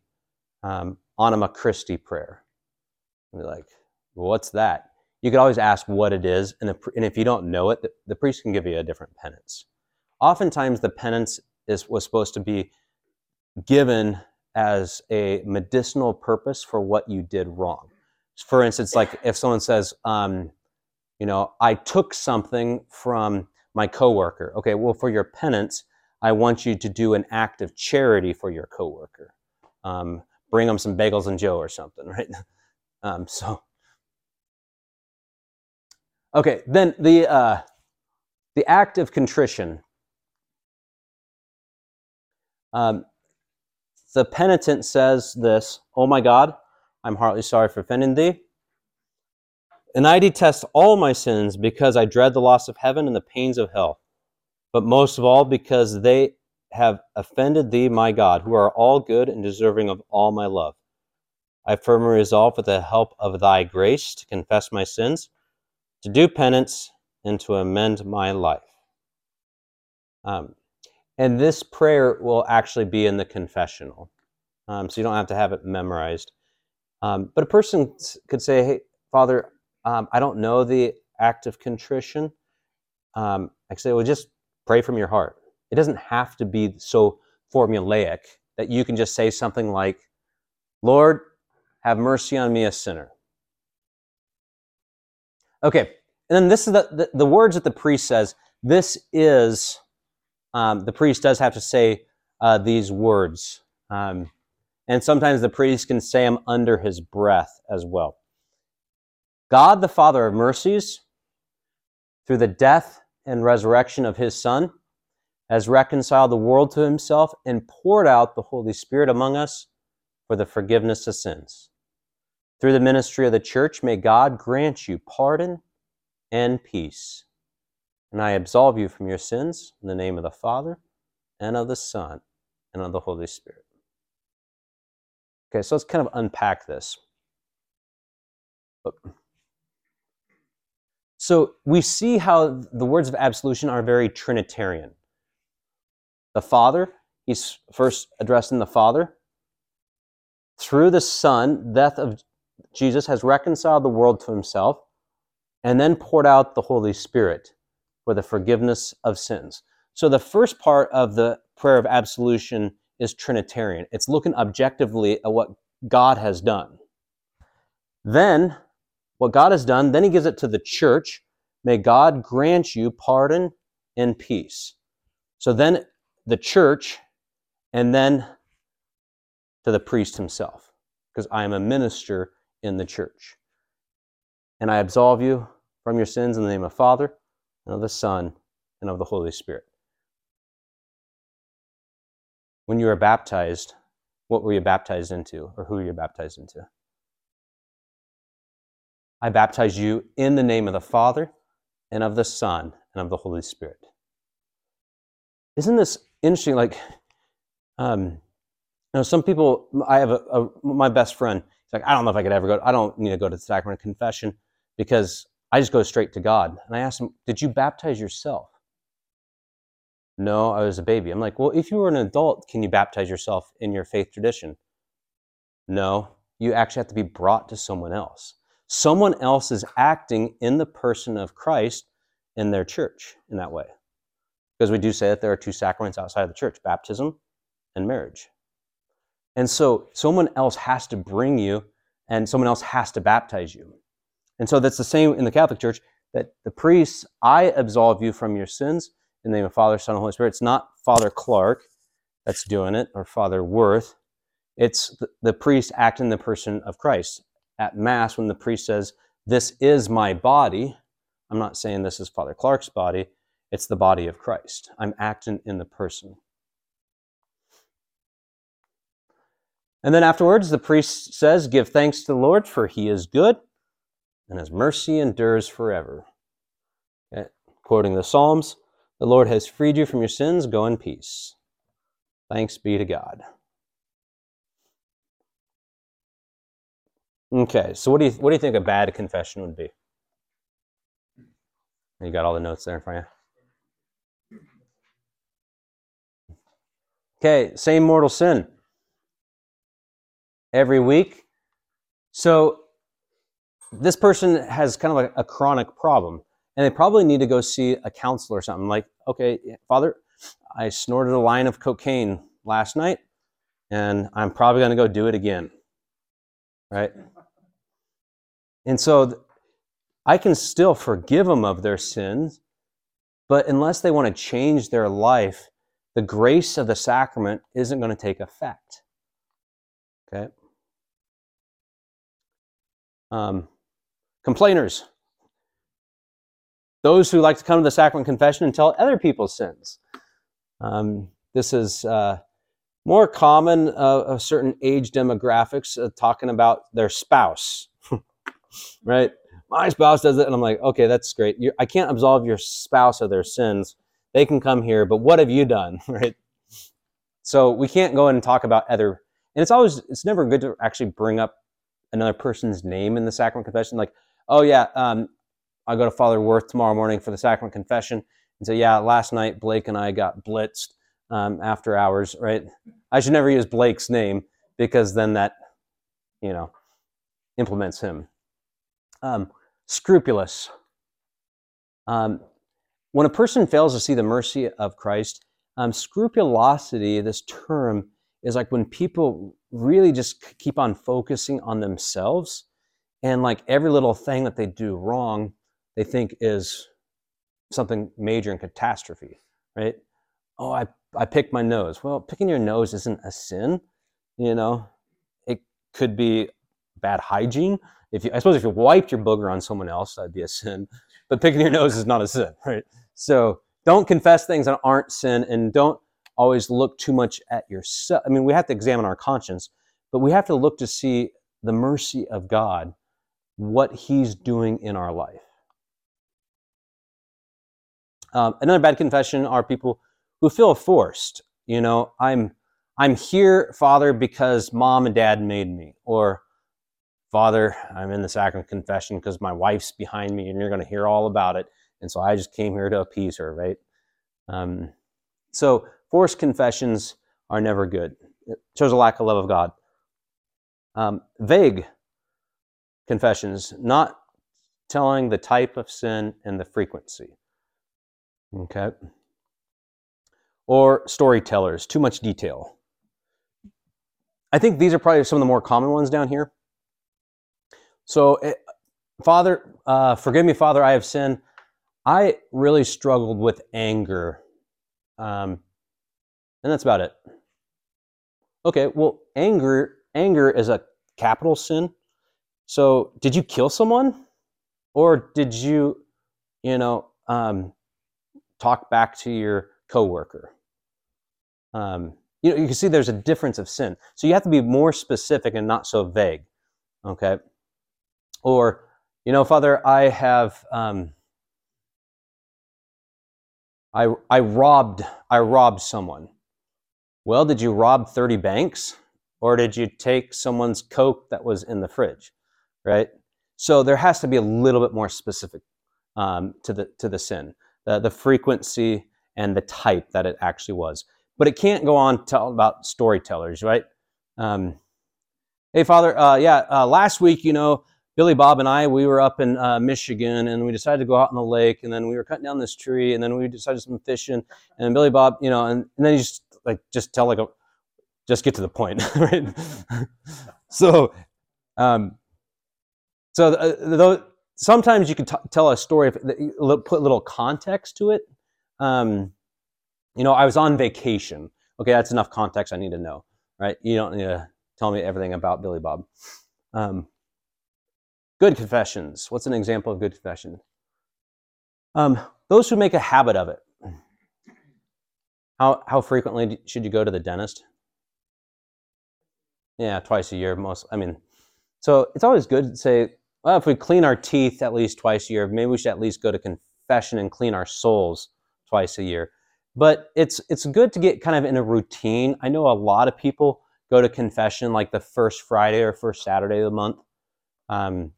um, Anima Christi prayer?" And be like, well, "What's that?" You could always ask what it is, and, the, and if you don't know it, the, the priest can give you a different penance. Oftentimes, the penance is was supposed to be given as a medicinal purpose for what you did wrong. For instance, like if someone says, um, you know, I took something from my coworker. Okay, well, for your penance, I want you to do an act of charity for your coworker. Um, bring them some bagels and Joe or something, [laughs] right? Um, so, okay, then the uh, the act of contrition. Um, the penitent says this, "Oh my God, I'm heartily sorry for offending thee." And I detest all my sins because I dread the loss of heaven and the pains of hell, but most of all because they have offended thee, my God, who are all good and deserving of all my love. I firmly resolve, with the help of thy grace, to confess my sins, to do penance, and to amend my life. Um, and this prayer will actually be in the confessional, um, so you don't have to have it memorized. Um, but a person could say, Hey, Father, um, I don't know the act of contrition, um, I say, well, just pray from your heart. It doesn't have to be so formulaic that you can just say something like, Lord, have mercy on me, a sinner. Okay, and then this is the, the, the words that the priest says. This is, um, the priest does have to say uh, these words. Um, and sometimes the priest can say them under his breath as well. God, the Father of mercies, through the death and resurrection of his Son, has reconciled the world to himself and poured out the Holy Spirit among us for the forgiveness of sins. Through the ministry of the church, may God grant you pardon and peace. And I absolve you from your sins in the name of the Father, and of the Son, and of the Holy Spirit. Okay, so let's kind of unpack this. So we see how the words of absolution are very Trinitarian. The Father, he's first addressing the Father. Through the Son, death of Jesus has reconciled the world to himself and then poured out the Holy Spirit for the forgiveness of sins. So the first part of the prayer of absolution is Trinitarian. It's looking objectively at what God has done. Then what God has done, then he gives it to the church. May God grant you pardon and peace. So then the church, and then to the priest himself, because I am a minister in the church. And I absolve you from your sins in the name of the Father, and of the Son, and of the Holy Spirit. when you were baptized, what were you baptized into, or who were you baptized into? I baptize you in the name of the Father, and of the Son, and of the Holy Spirit. Isn't this interesting? Like, um, you know, some people, I have a, a my best friend, he's like, I don't know if I could ever go, I don't need to go to the sacrament of confession because I just go straight to God. And I asked him, Did you baptize yourself? No, I was a baby. I'm like, Well, if you were an adult, can you baptize yourself in your faith tradition? No, you actually have to be brought to someone else. Someone else is acting in the person of Christ in their church in that way. Because we do say that there are two sacraments outside of the church baptism and marriage. And so someone else has to bring you and someone else has to baptize you. And so that's the same in the Catholic Church that the priests, I absolve you from your sins in the name of Father, Son, and Holy Spirit. It's not Father Clark that's doing it or Father Worth. It's the, the priest acting the person of Christ. At Mass, when the priest says, This is my body, I'm not saying this is Father Clark's body, it's the body of Christ. I'm acting in the person. And then afterwards, the priest says, Give thanks to the Lord, for he is good, and his mercy endures forever. Okay. Quoting the Psalms, the Lord has freed you from your sins. Go in peace. Thanks be to God. Okay, so what do you what do you think a bad confession would be? You got all the notes there of you. Okay, same mortal sin. Every week. So this person has kind of a, a chronic problem, and they probably need to go see a counselor or something. Like, okay, Father, I snorted a line of cocaine last night, and I'm probably going to go do it again. Right? And so I can still forgive them of their sins, but unless they want to change their life, the grace of the sacrament isn't going to take effect. Okay? Um, complainers. Those who like to come to the sacrament confession and tell other people's sins. Um, this is uh, more common uh, of certain age demographics uh, talking about their spouse, [laughs] right? My spouse does it, and I'm like, okay, that's great. you I can't absolve your spouse of their sins. They can come here, but what have you done, [laughs] right? So we can't go in and talk about other. And it's always, it's never good to actually bring up another person's name in the sacrament confession. Like, oh yeah, um, I go to Father Worth tomorrow morning for the sacrament confession, and say, yeah, last night Blake and I got blitzed um, after hours, right? I should never use Blake's name because then that, you know, implements him. Um, scrupulous. Um, when a person fails to see the mercy of Christ, um, scrupulosity, this term, is like when people really just keep on focusing on themselves and like every little thing that they do wrong, they think is something major and catastrophe, right? Oh, I, I picked my nose. Well, picking your nose isn't a sin, you know. It could be bad hygiene. If you, I suppose, if you wiped your booger on someone else, that'd be a sin. But picking your nose is not a sin, right? So don't confess things that aren't sin, and don't always look too much at yourself. I mean, we have to examine our conscience, but we have to look to see the mercy of God, what He's doing in our life. Um, another bad confession are people who feel forced. You know, I'm I'm here, Father, because mom and dad made me, or Father, I'm in the sacrament confession because my wife's behind me, and you're going to hear all about it, and so I just came here to appease her, right? Um, so forced confessions are never good. It shows a lack of love of God. Um, vague confessions, not telling the type of sin and the frequency. Okay. Or storytellers, too much detail. I think these are probably some of the more common ones down here. So, eh, Father, uh, forgive me, Father, I have sinned. I really struggled with anger. Um, and that's about it. Okay, well, anger anger is a capital sin. So, did you kill someone, or did you, you know, um, talk back to your coworker? Um, you know, you can see there's a difference of sin. So you have to be more specific and not so vague. Okay. Or, you know, Father, I have, um, I, I robbed, I robbed someone. Well, did you rob 30 banks? Or did you take someone's Coke that was in the fridge? Right? So there has to be a little bit more specific um, to, the, to the sin, the, the frequency and the type that it actually was. But it can't go on about storytellers, right? Um, hey, Father, uh, yeah, uh, last week, you know, Billy Bob and I, we were up in uh, Michigan and we decided to go out in the lake and then we were cutting down this tree and then we decided some fishing and Billy Bob, you know, and, and then he just like, just tell like a, just get to the point, [laughs] right? [laughs] so, um, so uh, though sometimes you can t- tell a story if put a little context to it. Um, you know, I was on vacation. Okay, that's enough context I need to know, right? You don't need to tell me everything about Billy Bob. Um, good confessions. What's an example of good confession? Um, those who make a habit of it. How, how frequently should you go to the dentist? Yeah, twice a year. Most, I mean, so it's always good to say, well, if we clean our teeth at least twice a year, maybe we should at least go to confession and clean our souls twice a year. But it's it's good to get kind of in a routine. I know a lot of people go to confession like the first Friday or first Saturday of the month. Um,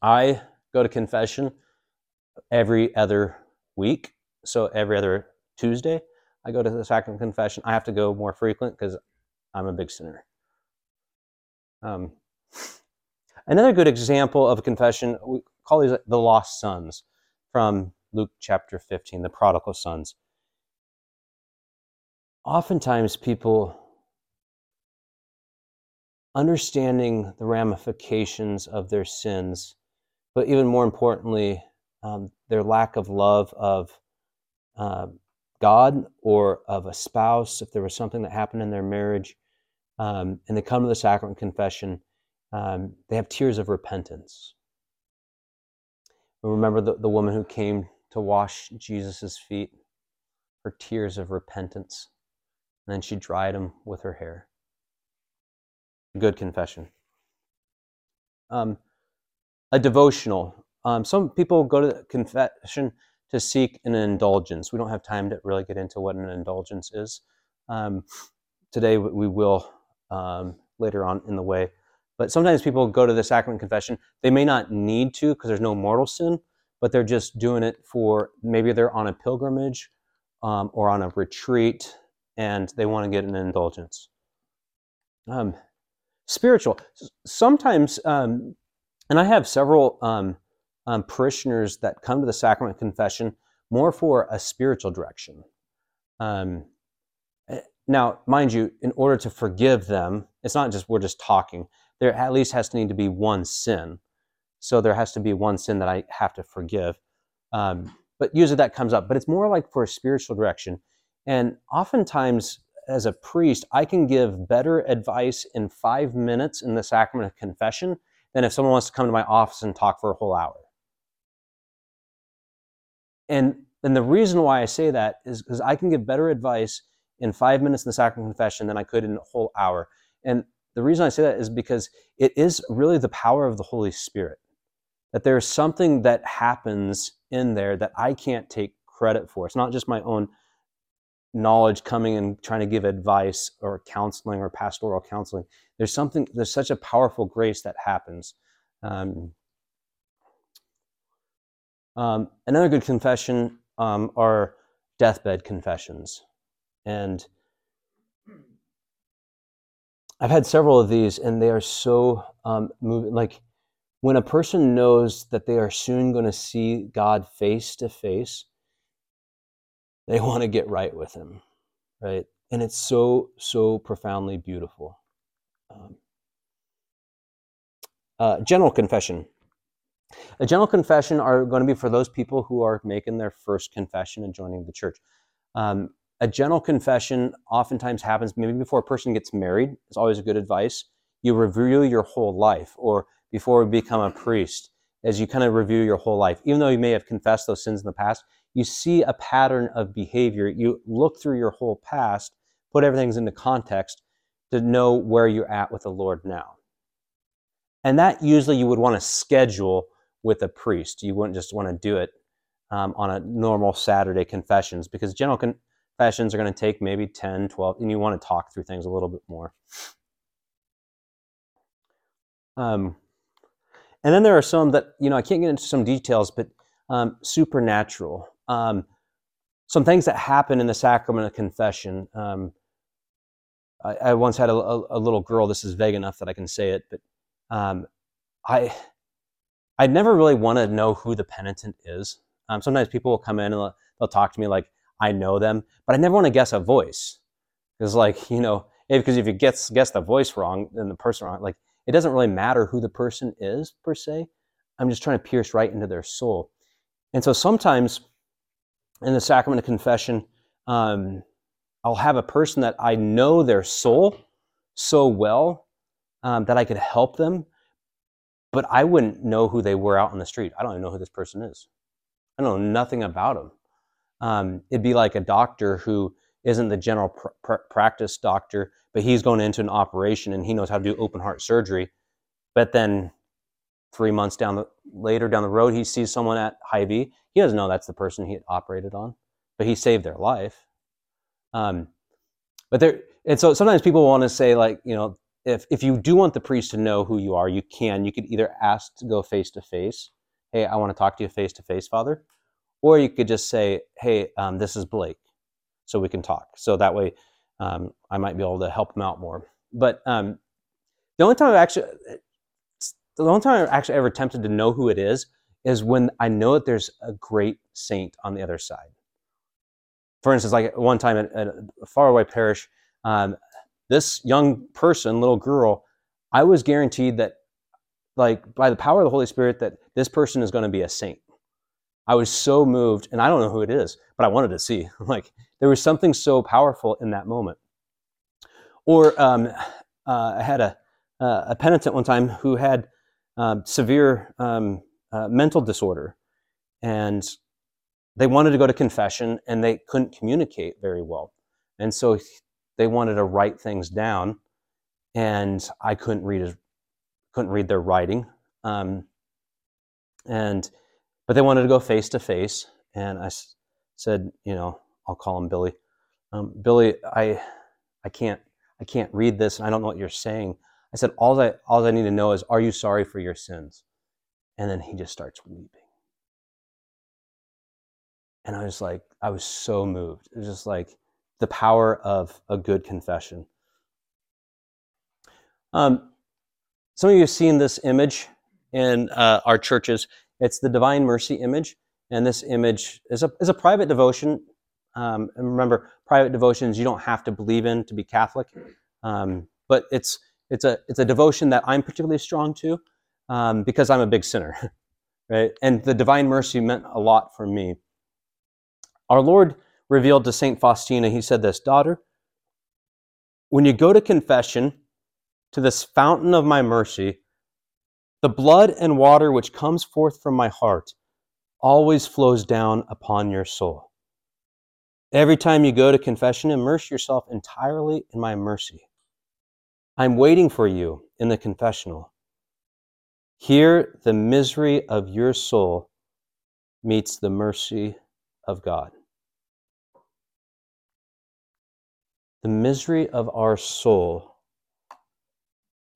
I go to confession every other week, so every other Tuesday. I go to the sacrament of confession. I have to go more frequent because I'm a big sinner. Um, another good example of a confession, we call these the lost sons from Luke chapter 15, the prodigal sons. Oftentimes, people understanding the ramifications of their sins, but even more importantly, um, their lack of love of uh, God or of a spouse, if there was something that happened in their marriage, um, and they come to the sacrament confession, um, they have tears of repentance. remember the, the woman who came to wash Jesus' feet, her tears of repentance, and then she dried them with her hair. Good confession. Um, a devotional. Um, some people go to confession to seek an indulgence. We don't have time to really get into what an indulgence is. Um, today we will um, later on in the way. But sometimes people go to the sacrament confession. They may not need to because there's no mortal sin, but they're just doing it for maybe they're on a pilgrimage um, or on a retreat and they want to get an indulgence. Um, spiritual. Sometimes, um, and I have several um, um, parishioners that come to the sacrament confession more for a spiritual direction. Um, now, mind you, in order to forgive them, it's not just we're just talking. There at least has to need to be one sin. So there has to be one sin that I have to forgive. Um, but usually that comes up. But it's more like for a spiritual direction. And oftentimes, as a priest, I can give better advice in five minutes in the sacrament of confession than if someone wants to come to my office and talk for a whole hour. And, and the reason why I say that is because I can give better advice in five minutes in the sacrament of confession than I could in a whole hour. And the reason I say that is because it is really the power of the Holy Spirit. That there's something that happens in there that I can't take credit for. It's not just my own knowledge coming and trying to give advice or counseling or pastoral counseling. There's something, there's such a powerful grace that happens. Um, um, another good confession um, are deathbed confessions. And I've had several of these, and they are so um, moving. Like when a person knows that they are soon going to see God face to face, they [laughs] want to get right with Him, right? And it's so, so profoundly beautiful. Um, uh, general confession. A general confession are going to be for those people who are making their first confession and joining the church. Um, a general confession oftentimes happens maybe before a person gets married. It's always a good advice. You review your whole life, or before you become a priest, as you kind of review your whole life. Even though you may have confessed those sins in the past, you see a pattern of behavior. You look through your whole past put everything into context to know where you're at with the Lord now. And that usually you would want to schedule with a priest. You wouldn't just want to do it um, on a normal Saturday confessions because general confessions are going to take maybe 10, 12, and you want to talk through things a little bit more. Um, and then there are some that, you know, I can't get into some details, but um, supernatural. Um, some things that happen in the sacrament of confession. Um, I, I, once had a, a, a, little girl, this is vague enough that I can say it, but um, I, I never really want to know who the penitent is. Um, sometimes people will come in and they'll, they'll talk to me like I know them, but I never want to guess a voice. Because, like, you know, because if you guess, guess the voice wrong, then the person wrong, like, it doesn't really matter who the person is per se. I'm just trying to pierce right into their soul. And so sometimes in the sacrament of confession, um, I'll have a person that I know their soul so well um, that I could help them, but I wouldn't know who they were out on the street. I don't even know who this person is. I know nothing about them. Um, it'd be like a doctor who isn't the general pr- pr- practice doctor, but he's going into an operation and he knows how to do open heart surgery. But then three months down the later down the road, he sees someone at Hy-Vee. He doesn't know that's the person he operated on, but he saved their life. Um, but there, and so sometimes people want to say like, you know, if if you do want the priest to know who you are, you can. You could either ask to go face to face. Hey, I want to talk to you face to face, Father, or you could just say, Hey, um, this is Blake, so we can talk. So that way, um, I might be able to help him out more. But um, the only time I've actually, the only time I've actually ever attempted to know who it is is when I know that there's a great saint on the other side. For instance, like one time at, at a faraway parish, um, this young person, little girl, I was guaranteed that, like by the power of the Holy Spirit, that this person is going to be a saint. I was so moved, and I don't know who it is, but I wanted to see. [laughs] like there was something so powerful in that moment. Or um, uh, I had a, uh, a penitent one time who had um, severe um, uh, mental disorder, and they wanted to go to confession, and they couldn't communicate very well, and so they wanted to write things down, and I couldn't read couldn't read their writing, um, and but they wanted to go face to face, and I s- said, you know, I'll call him Billy. Um, Billy, I I can't I can't read this, and I don't know what you're saying. I said, all I all I need to know is, are you sorry for your sins? And then he just starts weeping. And I was like, I was so moved. It was just like the power of a good confession. Um, some of you have seen this image in uh, our churches. It's the Divine Mercy image. And this image is a, is a private devotion. Um, and remember, private devotions you don't have to believe in to be Catholic. Um, but it's, it's, a, it's a devotion that I'm particularly strong to um, because I'm a big sinner. [laughs] right? And the Divine Mercy meant a lot for me. Our Lord revealed to St. Faustina, he said this Daughter, when you go to confession, to this fountain of my mercy, the blood and water which comes forth from my heart always flows down upon your soul. Every time you go to confession, immerse yourself entirely in my mercy. I'm waiting for you in the confessional. Here, the misery of your soul meets the mercy of God. The misery of our soul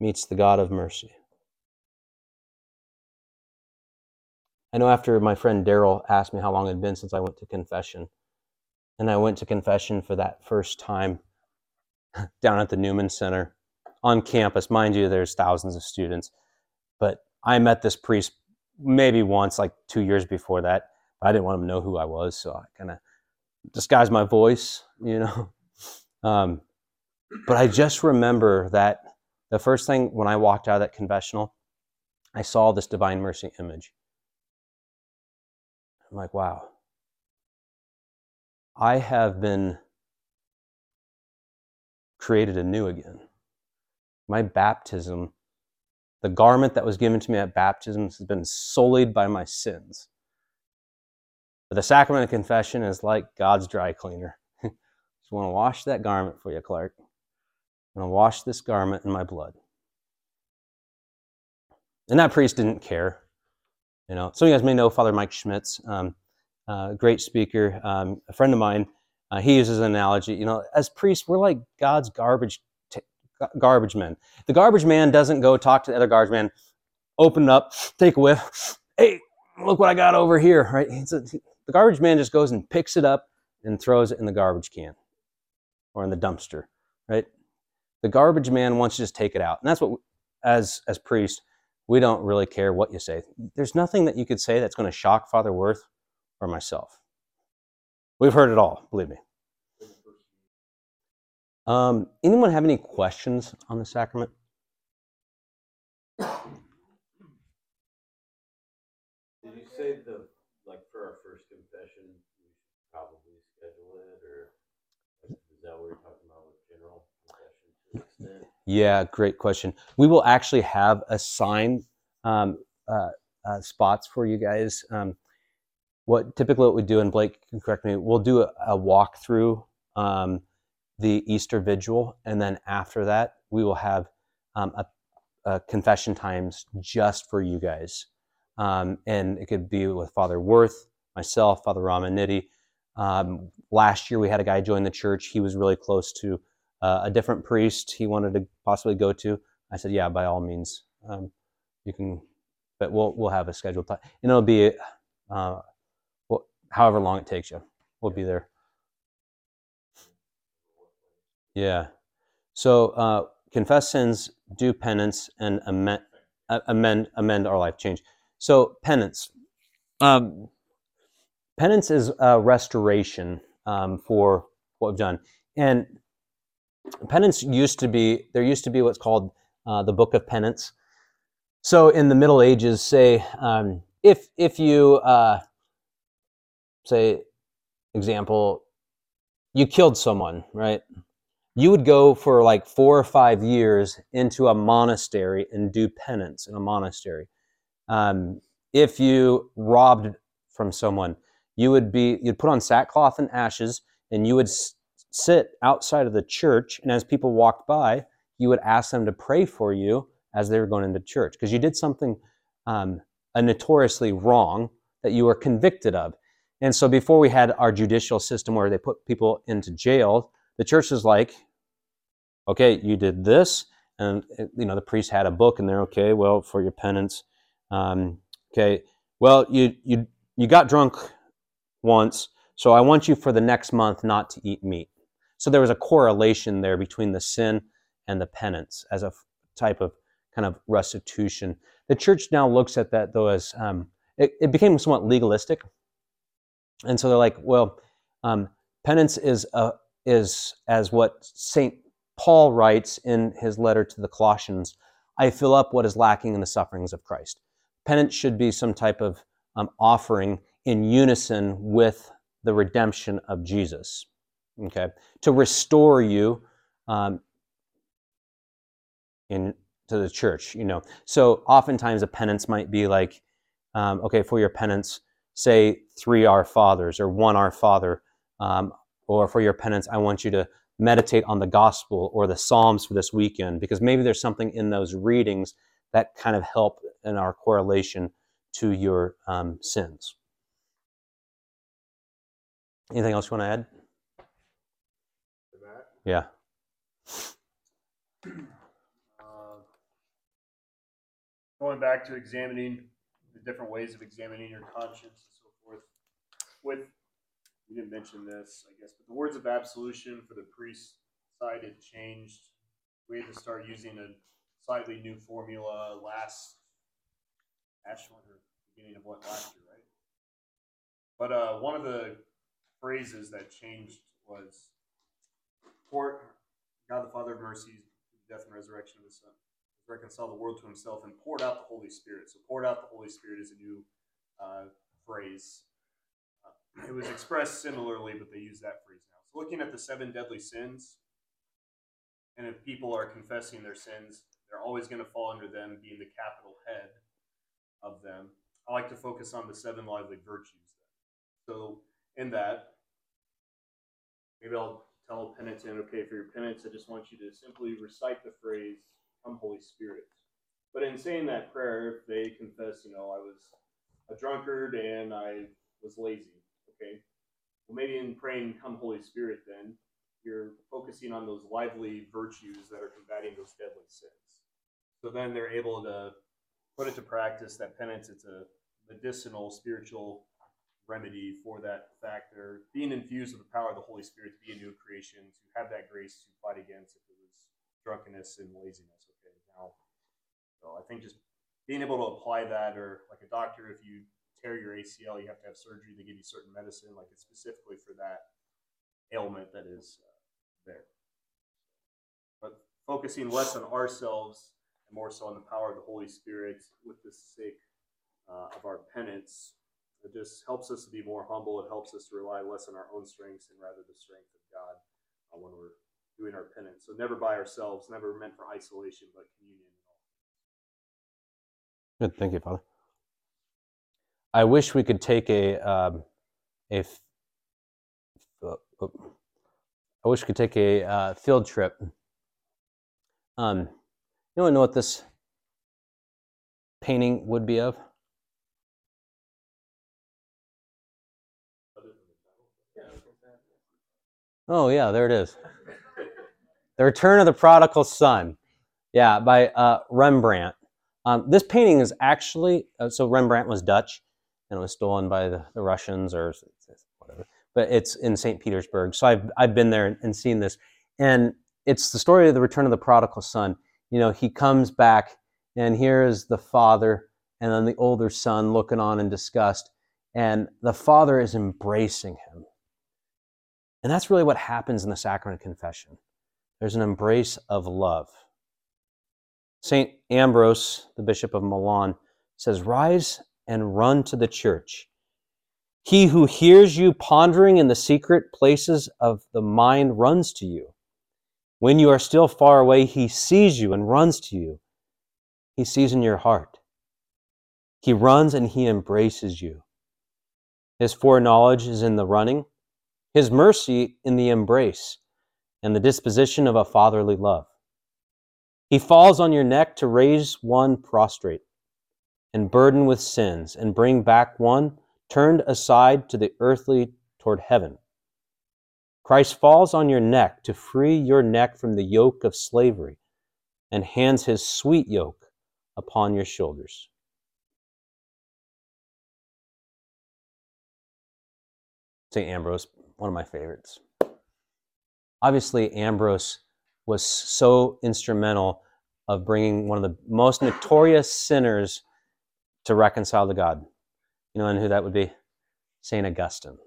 meets the God of mercy. I know after my friend Daryl asked me how long it had been since I went to confession, and I went to confession for that first time [laughs] down at the Newman Center on campus. Mind you, there's thousands of students, but I met this priest maybe once, like two years before that. I didn't want him to know who I was, so I kind of disguised my voice, you know. [laughs] Um, but I just remember that the first thing when I walked out of that confessional, I saw this divine mercy image. I'm like, wow. I have been created anew again. My baptism, the garment that was given to me at baptism, has been sullied by my sins. But the sacrament of confession is like God's dry cleaner. I [laughs] Just want to wash that garment for you, Clark. I'm going to wash this garment in my blood. And that priest didn't care. You know, some of you guys may know Father Mike Schmitz, um, uh, great speaker, um, a friend of mine. Uh, he uses an analogy. You know, as priests, we're like God's garbage t- garbage men. The garbage man doesn't go talk to the other garbage man, open up, take a whiff. Hey, look what I got over here, right? A, the garbage man just goes and picks it up and throws it in the garbage can or in the dumpster, right? The garbage man wants to just take it out, and that's what, as as priests, we don't really care what you say. There's nothing that you could say that's going to shock Father Worth or myself. We've heard it all, believe me. Um, anyone have any questions on the sacrament? Did you say the, like, for our first confession, we should probably schedule it, or is that what you're talking about with general confession to an extent? Yeah, great question. We will actually have assigned um, uh, uh, spots for you guys. Um, what typically what we do, and Blake can correct me, we'll do a, a walk through um, the Easter Vigil, and then after that, we will have um, a, a confession times just for you guys. Um, and it could be with Father Worth, myself, Father Ramanidhi. Um, last year, we had a guy join the church. He was really close to uh, a different priest he wanted to possibly go to. I said, yeah, by all means, um, you can, but we'll we'll have a scheduled time, and it'll be uh, well, however long it takes you. We'll be there. Yeah. So uh, confess sins, do penance, and amend uh, amend amend our life change. So penance. Um, penance is a restoration um, for what we've done, and penance used to be there used to be what's called uh, the book of penance. So in the middle ages say um, if if you uh, say example you killed someone right? You would go for like four or five years into a monastery and do penance in a monastery. Um, if you robbed from someone you would be you'd put on sackcloth and ashes and you would sit outside of the church, and as people walked by, you would ask them to pray for you as they were going into church because you did something um, notoriously wrong that you were convicted of. And so before we had our judicial system where they put people into jail, the church was like, okay, you did this, and you know the priest had a book, and they're okay. Well, for your penance, um, okay. Well, you you you got drunk once, so I want you for the next month not to eat meat. So there was a correlation there between the sin and the penance as a type of kind of restitution. The church now looks at that though as um, it, it, became somewhat legalistic, and so they're like, well, um, penance is a, is as what Saint Paul writes in his letter to the Colossians. I fill up what is lacking in the sufferings of Christ. Penance should be some type of um, offering in unison with the redemption of Jesus okay, to restore you um, in to the church. You know, so oftentimes a penance might be like, um, okay, for your penance, say three Our Fathers or one Our Father, um, or for your penance, I want you to meditate on the gospel or the psalms for this weekend because maybe there's something in those readings that kind of help in our correlation to your um, sins. Anything else you want to add yeah. Uh, going back to examining the different ways of examining your conscience and so forth. With you didn't mention this, I guess, but the words of absolution for the priest side had changed. We had to start using a slightly new formula last Ash or beginning of what last year, right? But uh, one of the phrases that changed was pour, God the Father of mercies, death and resurrection of the Son, reconcile the world to himself and poured out the Holy Spirit. So poured out the Holy Spirit is a new uh, phrase. Uh, it was expressed similarly, but they use that phrase now. So looking at the seven deadly sins, and if people are confessing their sins, they're always going to fall under them being the capital head of them. I like to focus on the seven lively virtues. Then. So in that, maybe I'll tell a penitent, okay, for your penance, I just want you to simply recite the phrase, "Come, Holy Spirit." But in saying that prayer, if they confess, you know, I was a drunkard and I was lazy, okay. Well, maybe in praying, "Come, Holy Spirit," then you're focusing on those lively virtues that are combating those deadly sins. So then they're able to put it to practice that penance. It's a medicinal, spiritual remedy for that factor, being infused with the power of the Holy Spirit to be a new creation, to have that grace to fight against if it was drunkenness and laziness. Okay, now, so I think just being able to apply that, or like a doctor, if you tear your ACL, you have to have surgery. They give you certain medicine, like it's specifically for that ailment that is uh, there. But focusing less on ourselves and more so on the power of the Holy Spirit with the sake uh, of our penance. It just helps us to be more humble. It helps us to rely less on our own strengths and rather the strength of God uh, when we're doing our penance. So never by ourselves, never meant for isolation, but communion. Good, thank you, Father. I wish we could take a um, a. f- uh, uh, I wish we could take a uh, field trip. Um, to know what this painting would be of? Oh yeah, there it is. The Return of the Prodigal Son. Yeah, by uh, Rembrandt. Um, this painting is actually uh, so Rembrandt was Dutch, and it was stolen by the, the Russians or whatever. But it's in St. Petersburg, so I've I've been there and seen this, and it's the story of the return of the prodigal son. You know, he comes back, and here is the father, and then the older son looking on in disgust, and the father is embracing him, and that's really what happens in the sacrament of confession. There's an embrace of love. St. Ambrose, the Bishop of Milan, says, Rise and run to the church. He who hears you pondering in the secret places of the mind runs to you. When you are still far away, he sees you and runs to you. He sees in your heart. He runs and he embraces you. His foreknowledge is in the running, his mercy in the embrace, and the disposition of a fatherly love. He falls on your neck to raise one prostrate and burdened with sins, and bring back one turned aside to the earthly toward heaven. Christ falls on your neck to free your neck from the yoke of slavery and hands his sweet yoke upon your shoulders. St. Ambrose, one of my favorites. Obviously, Ambrose was so instrumental of bringing one of the most notorious sinners to reconcile to God. You know, and who that would be? St. Augustine.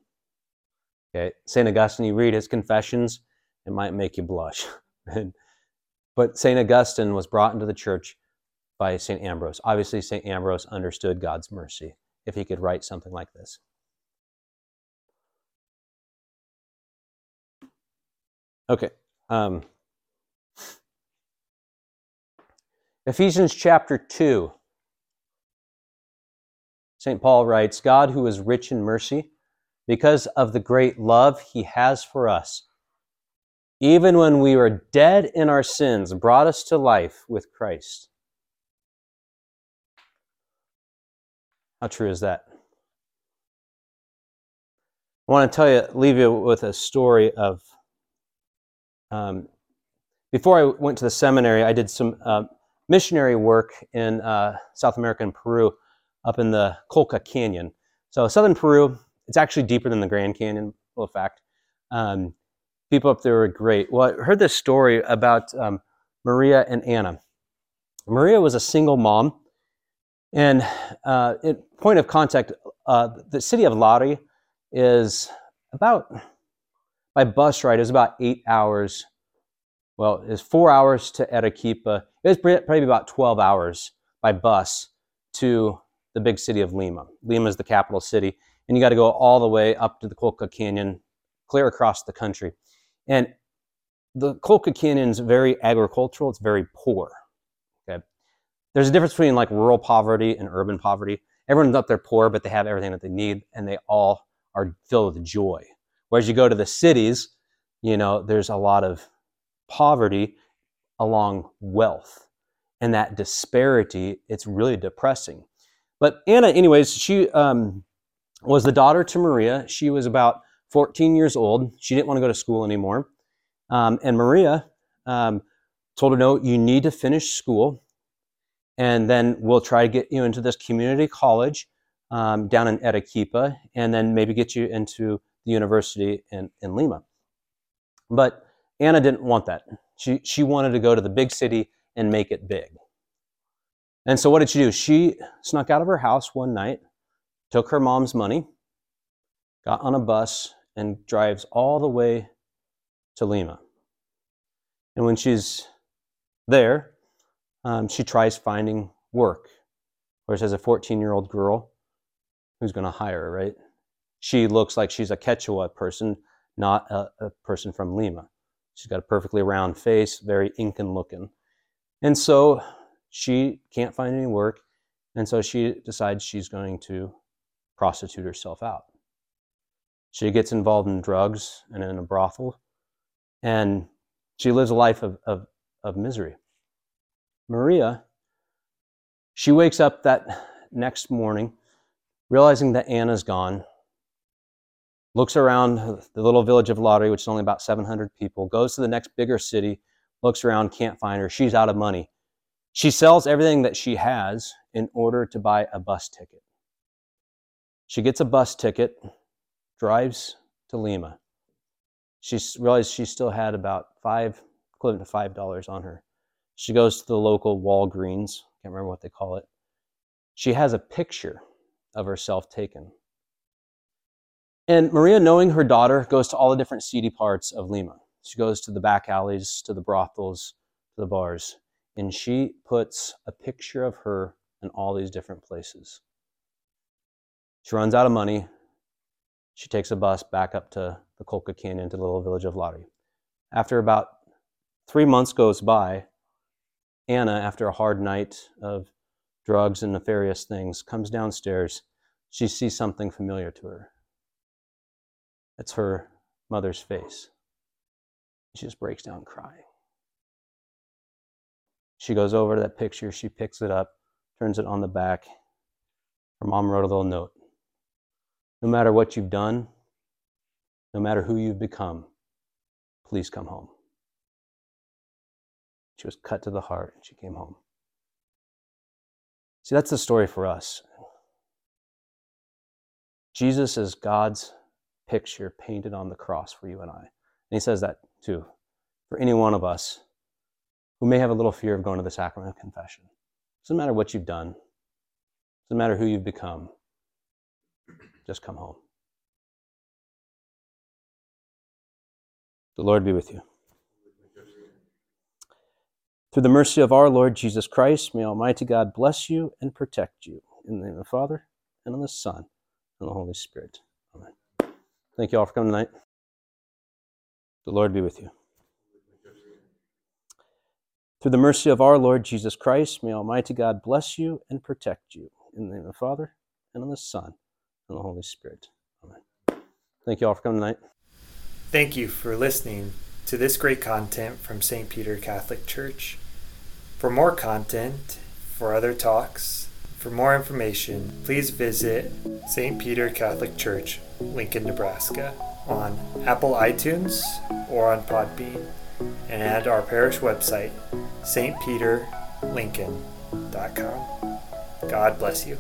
Okay, St. Augustine, you read his confessions, it might make you blush. [laughs] but St. Augustine was brought into the church by St. Ambrose. Obviously, St. Ambrose understood God's mercy if he could write something like this. Okay. Um, Ephesians chapter 2. St. Paul writes God, who is rich in mercy, because of the great love he has for us, even when we were dead in our sins, brought us to life with Christ. How true is that? I want to tell you, leave you with a story of. Um, before I went to the seminary, I did some uh, missionary work in uh, South America and Peru, up in the Colca Canyon. So southern Peru, it's actually deeper than the Grand Canyon. Little fact. Um, people up there were great. Well, I heard this story about um, Maria and Anna. Maria was a single mom, and uh, in point of contact, uh, the city of Lari is about by bus ride is about eight hours. Well, it's four hours to Arequipa. It was probably about twelve hours by bus to the big city of Lima. Lima is the capital city, and you got to go all the way up to the Colca Canyon, clear across the country. And the Colca Canyon is very agricultural. It's very poor. Okay, there's a difference between like rural poverty and urban poverty. Everyone's up there poor, but they have everything that they need, and they all are filled with joy. Whereas you go to the cities, you know, there's a lot of poverty along wealth. And that disparity, it's really depressing. But Anna, anyways, she um, was the daughter to Maria. She was about 14 years old. She didn't want to go to school anymore. Um, and Maria um, told her, No, you need to finish school. And then we'll try to get you into this community college um, down in Arequipa, and then maybe get you into the university in, in Lima. But Anna didn't want that. She, she wanted to go to the big city and make it big. And so what did she do? She snuck out of her house one night, took her mom's money, got on a bus, and drives all the way to Lima. And when she's there, um, she tries finding work. Whereas as a 14 year old girl, who's going to hire her, right? She looks like she's a Quechua person, not a, a person from Lima. She's got a perfectly round face, very Incan looking. And so she can't find any work. And so she decides she's going to prostitute herself out. She gets involved in drugs and in a brothel. And she lives a life of, of, of misery. Maria, she wakes up that next morning realizing that Anna's gone, looks around the little village of Lari, which is only about 700 people, goes to the next bigger city, looks around, can't find her. She's out of money. She sells everything that she has in order to buy a bus ticket. She gets a bus ticket, drives to Lima. She realized she still had about five, equivalent to five dollars on her. She goes to the local Walgreens, can't remember what they call it. She has a picture of herself taken. And Maria, knowing her daughter, goes to all the different seedy parts of Lima. She goes to the back alleys, to the brothels, to the bars, and she puts a picture of her in all these different places. She runs out of money. She takes a bus back up to the Colca Canyon to the little village of Lari. After about three months goes by, Anna, after a hard night of drugs and nefarious things, comes downstairs. She sees something familiar to her. It's her mother's face. She just breaks down crying. She goes over to that picture, she picks it up, turns it on the back. Her mom wrote a little note. No matter what you've done, no matter who you've become, please come home. She was cut to the heart and she came home. See, that's the story for us. Jesus is God's picture painted on the cross for you and I. And he says that too for any one of us who may have a little fear of going to the sacrament of confession. Doesn't matter what you've done, doesn't matter who you've become, just come home. The Lord be with you. Through the mercy of our Lord Jesus Christ, may Almighty God bless you and protect you. In the name of the Father, and of the Son, and the Holy Spirit. Thank you all for coming tonight. The Lord be with you. Through the mercy of our Lord Jesus Christ, may Almighty God bless you and protect you. In the name of the Father, and of the Son, and the Holy Spirit. Amen. Thank you all for coming tonight. Thank you for listening to this great content from St. Peter Catholic Church. For more content, for other talks, for more information, please visit St. Lincoln, Nebraska, on Apple iTunes or on Podbean, and at our parish website, stpeterlincoln.com. God bless you.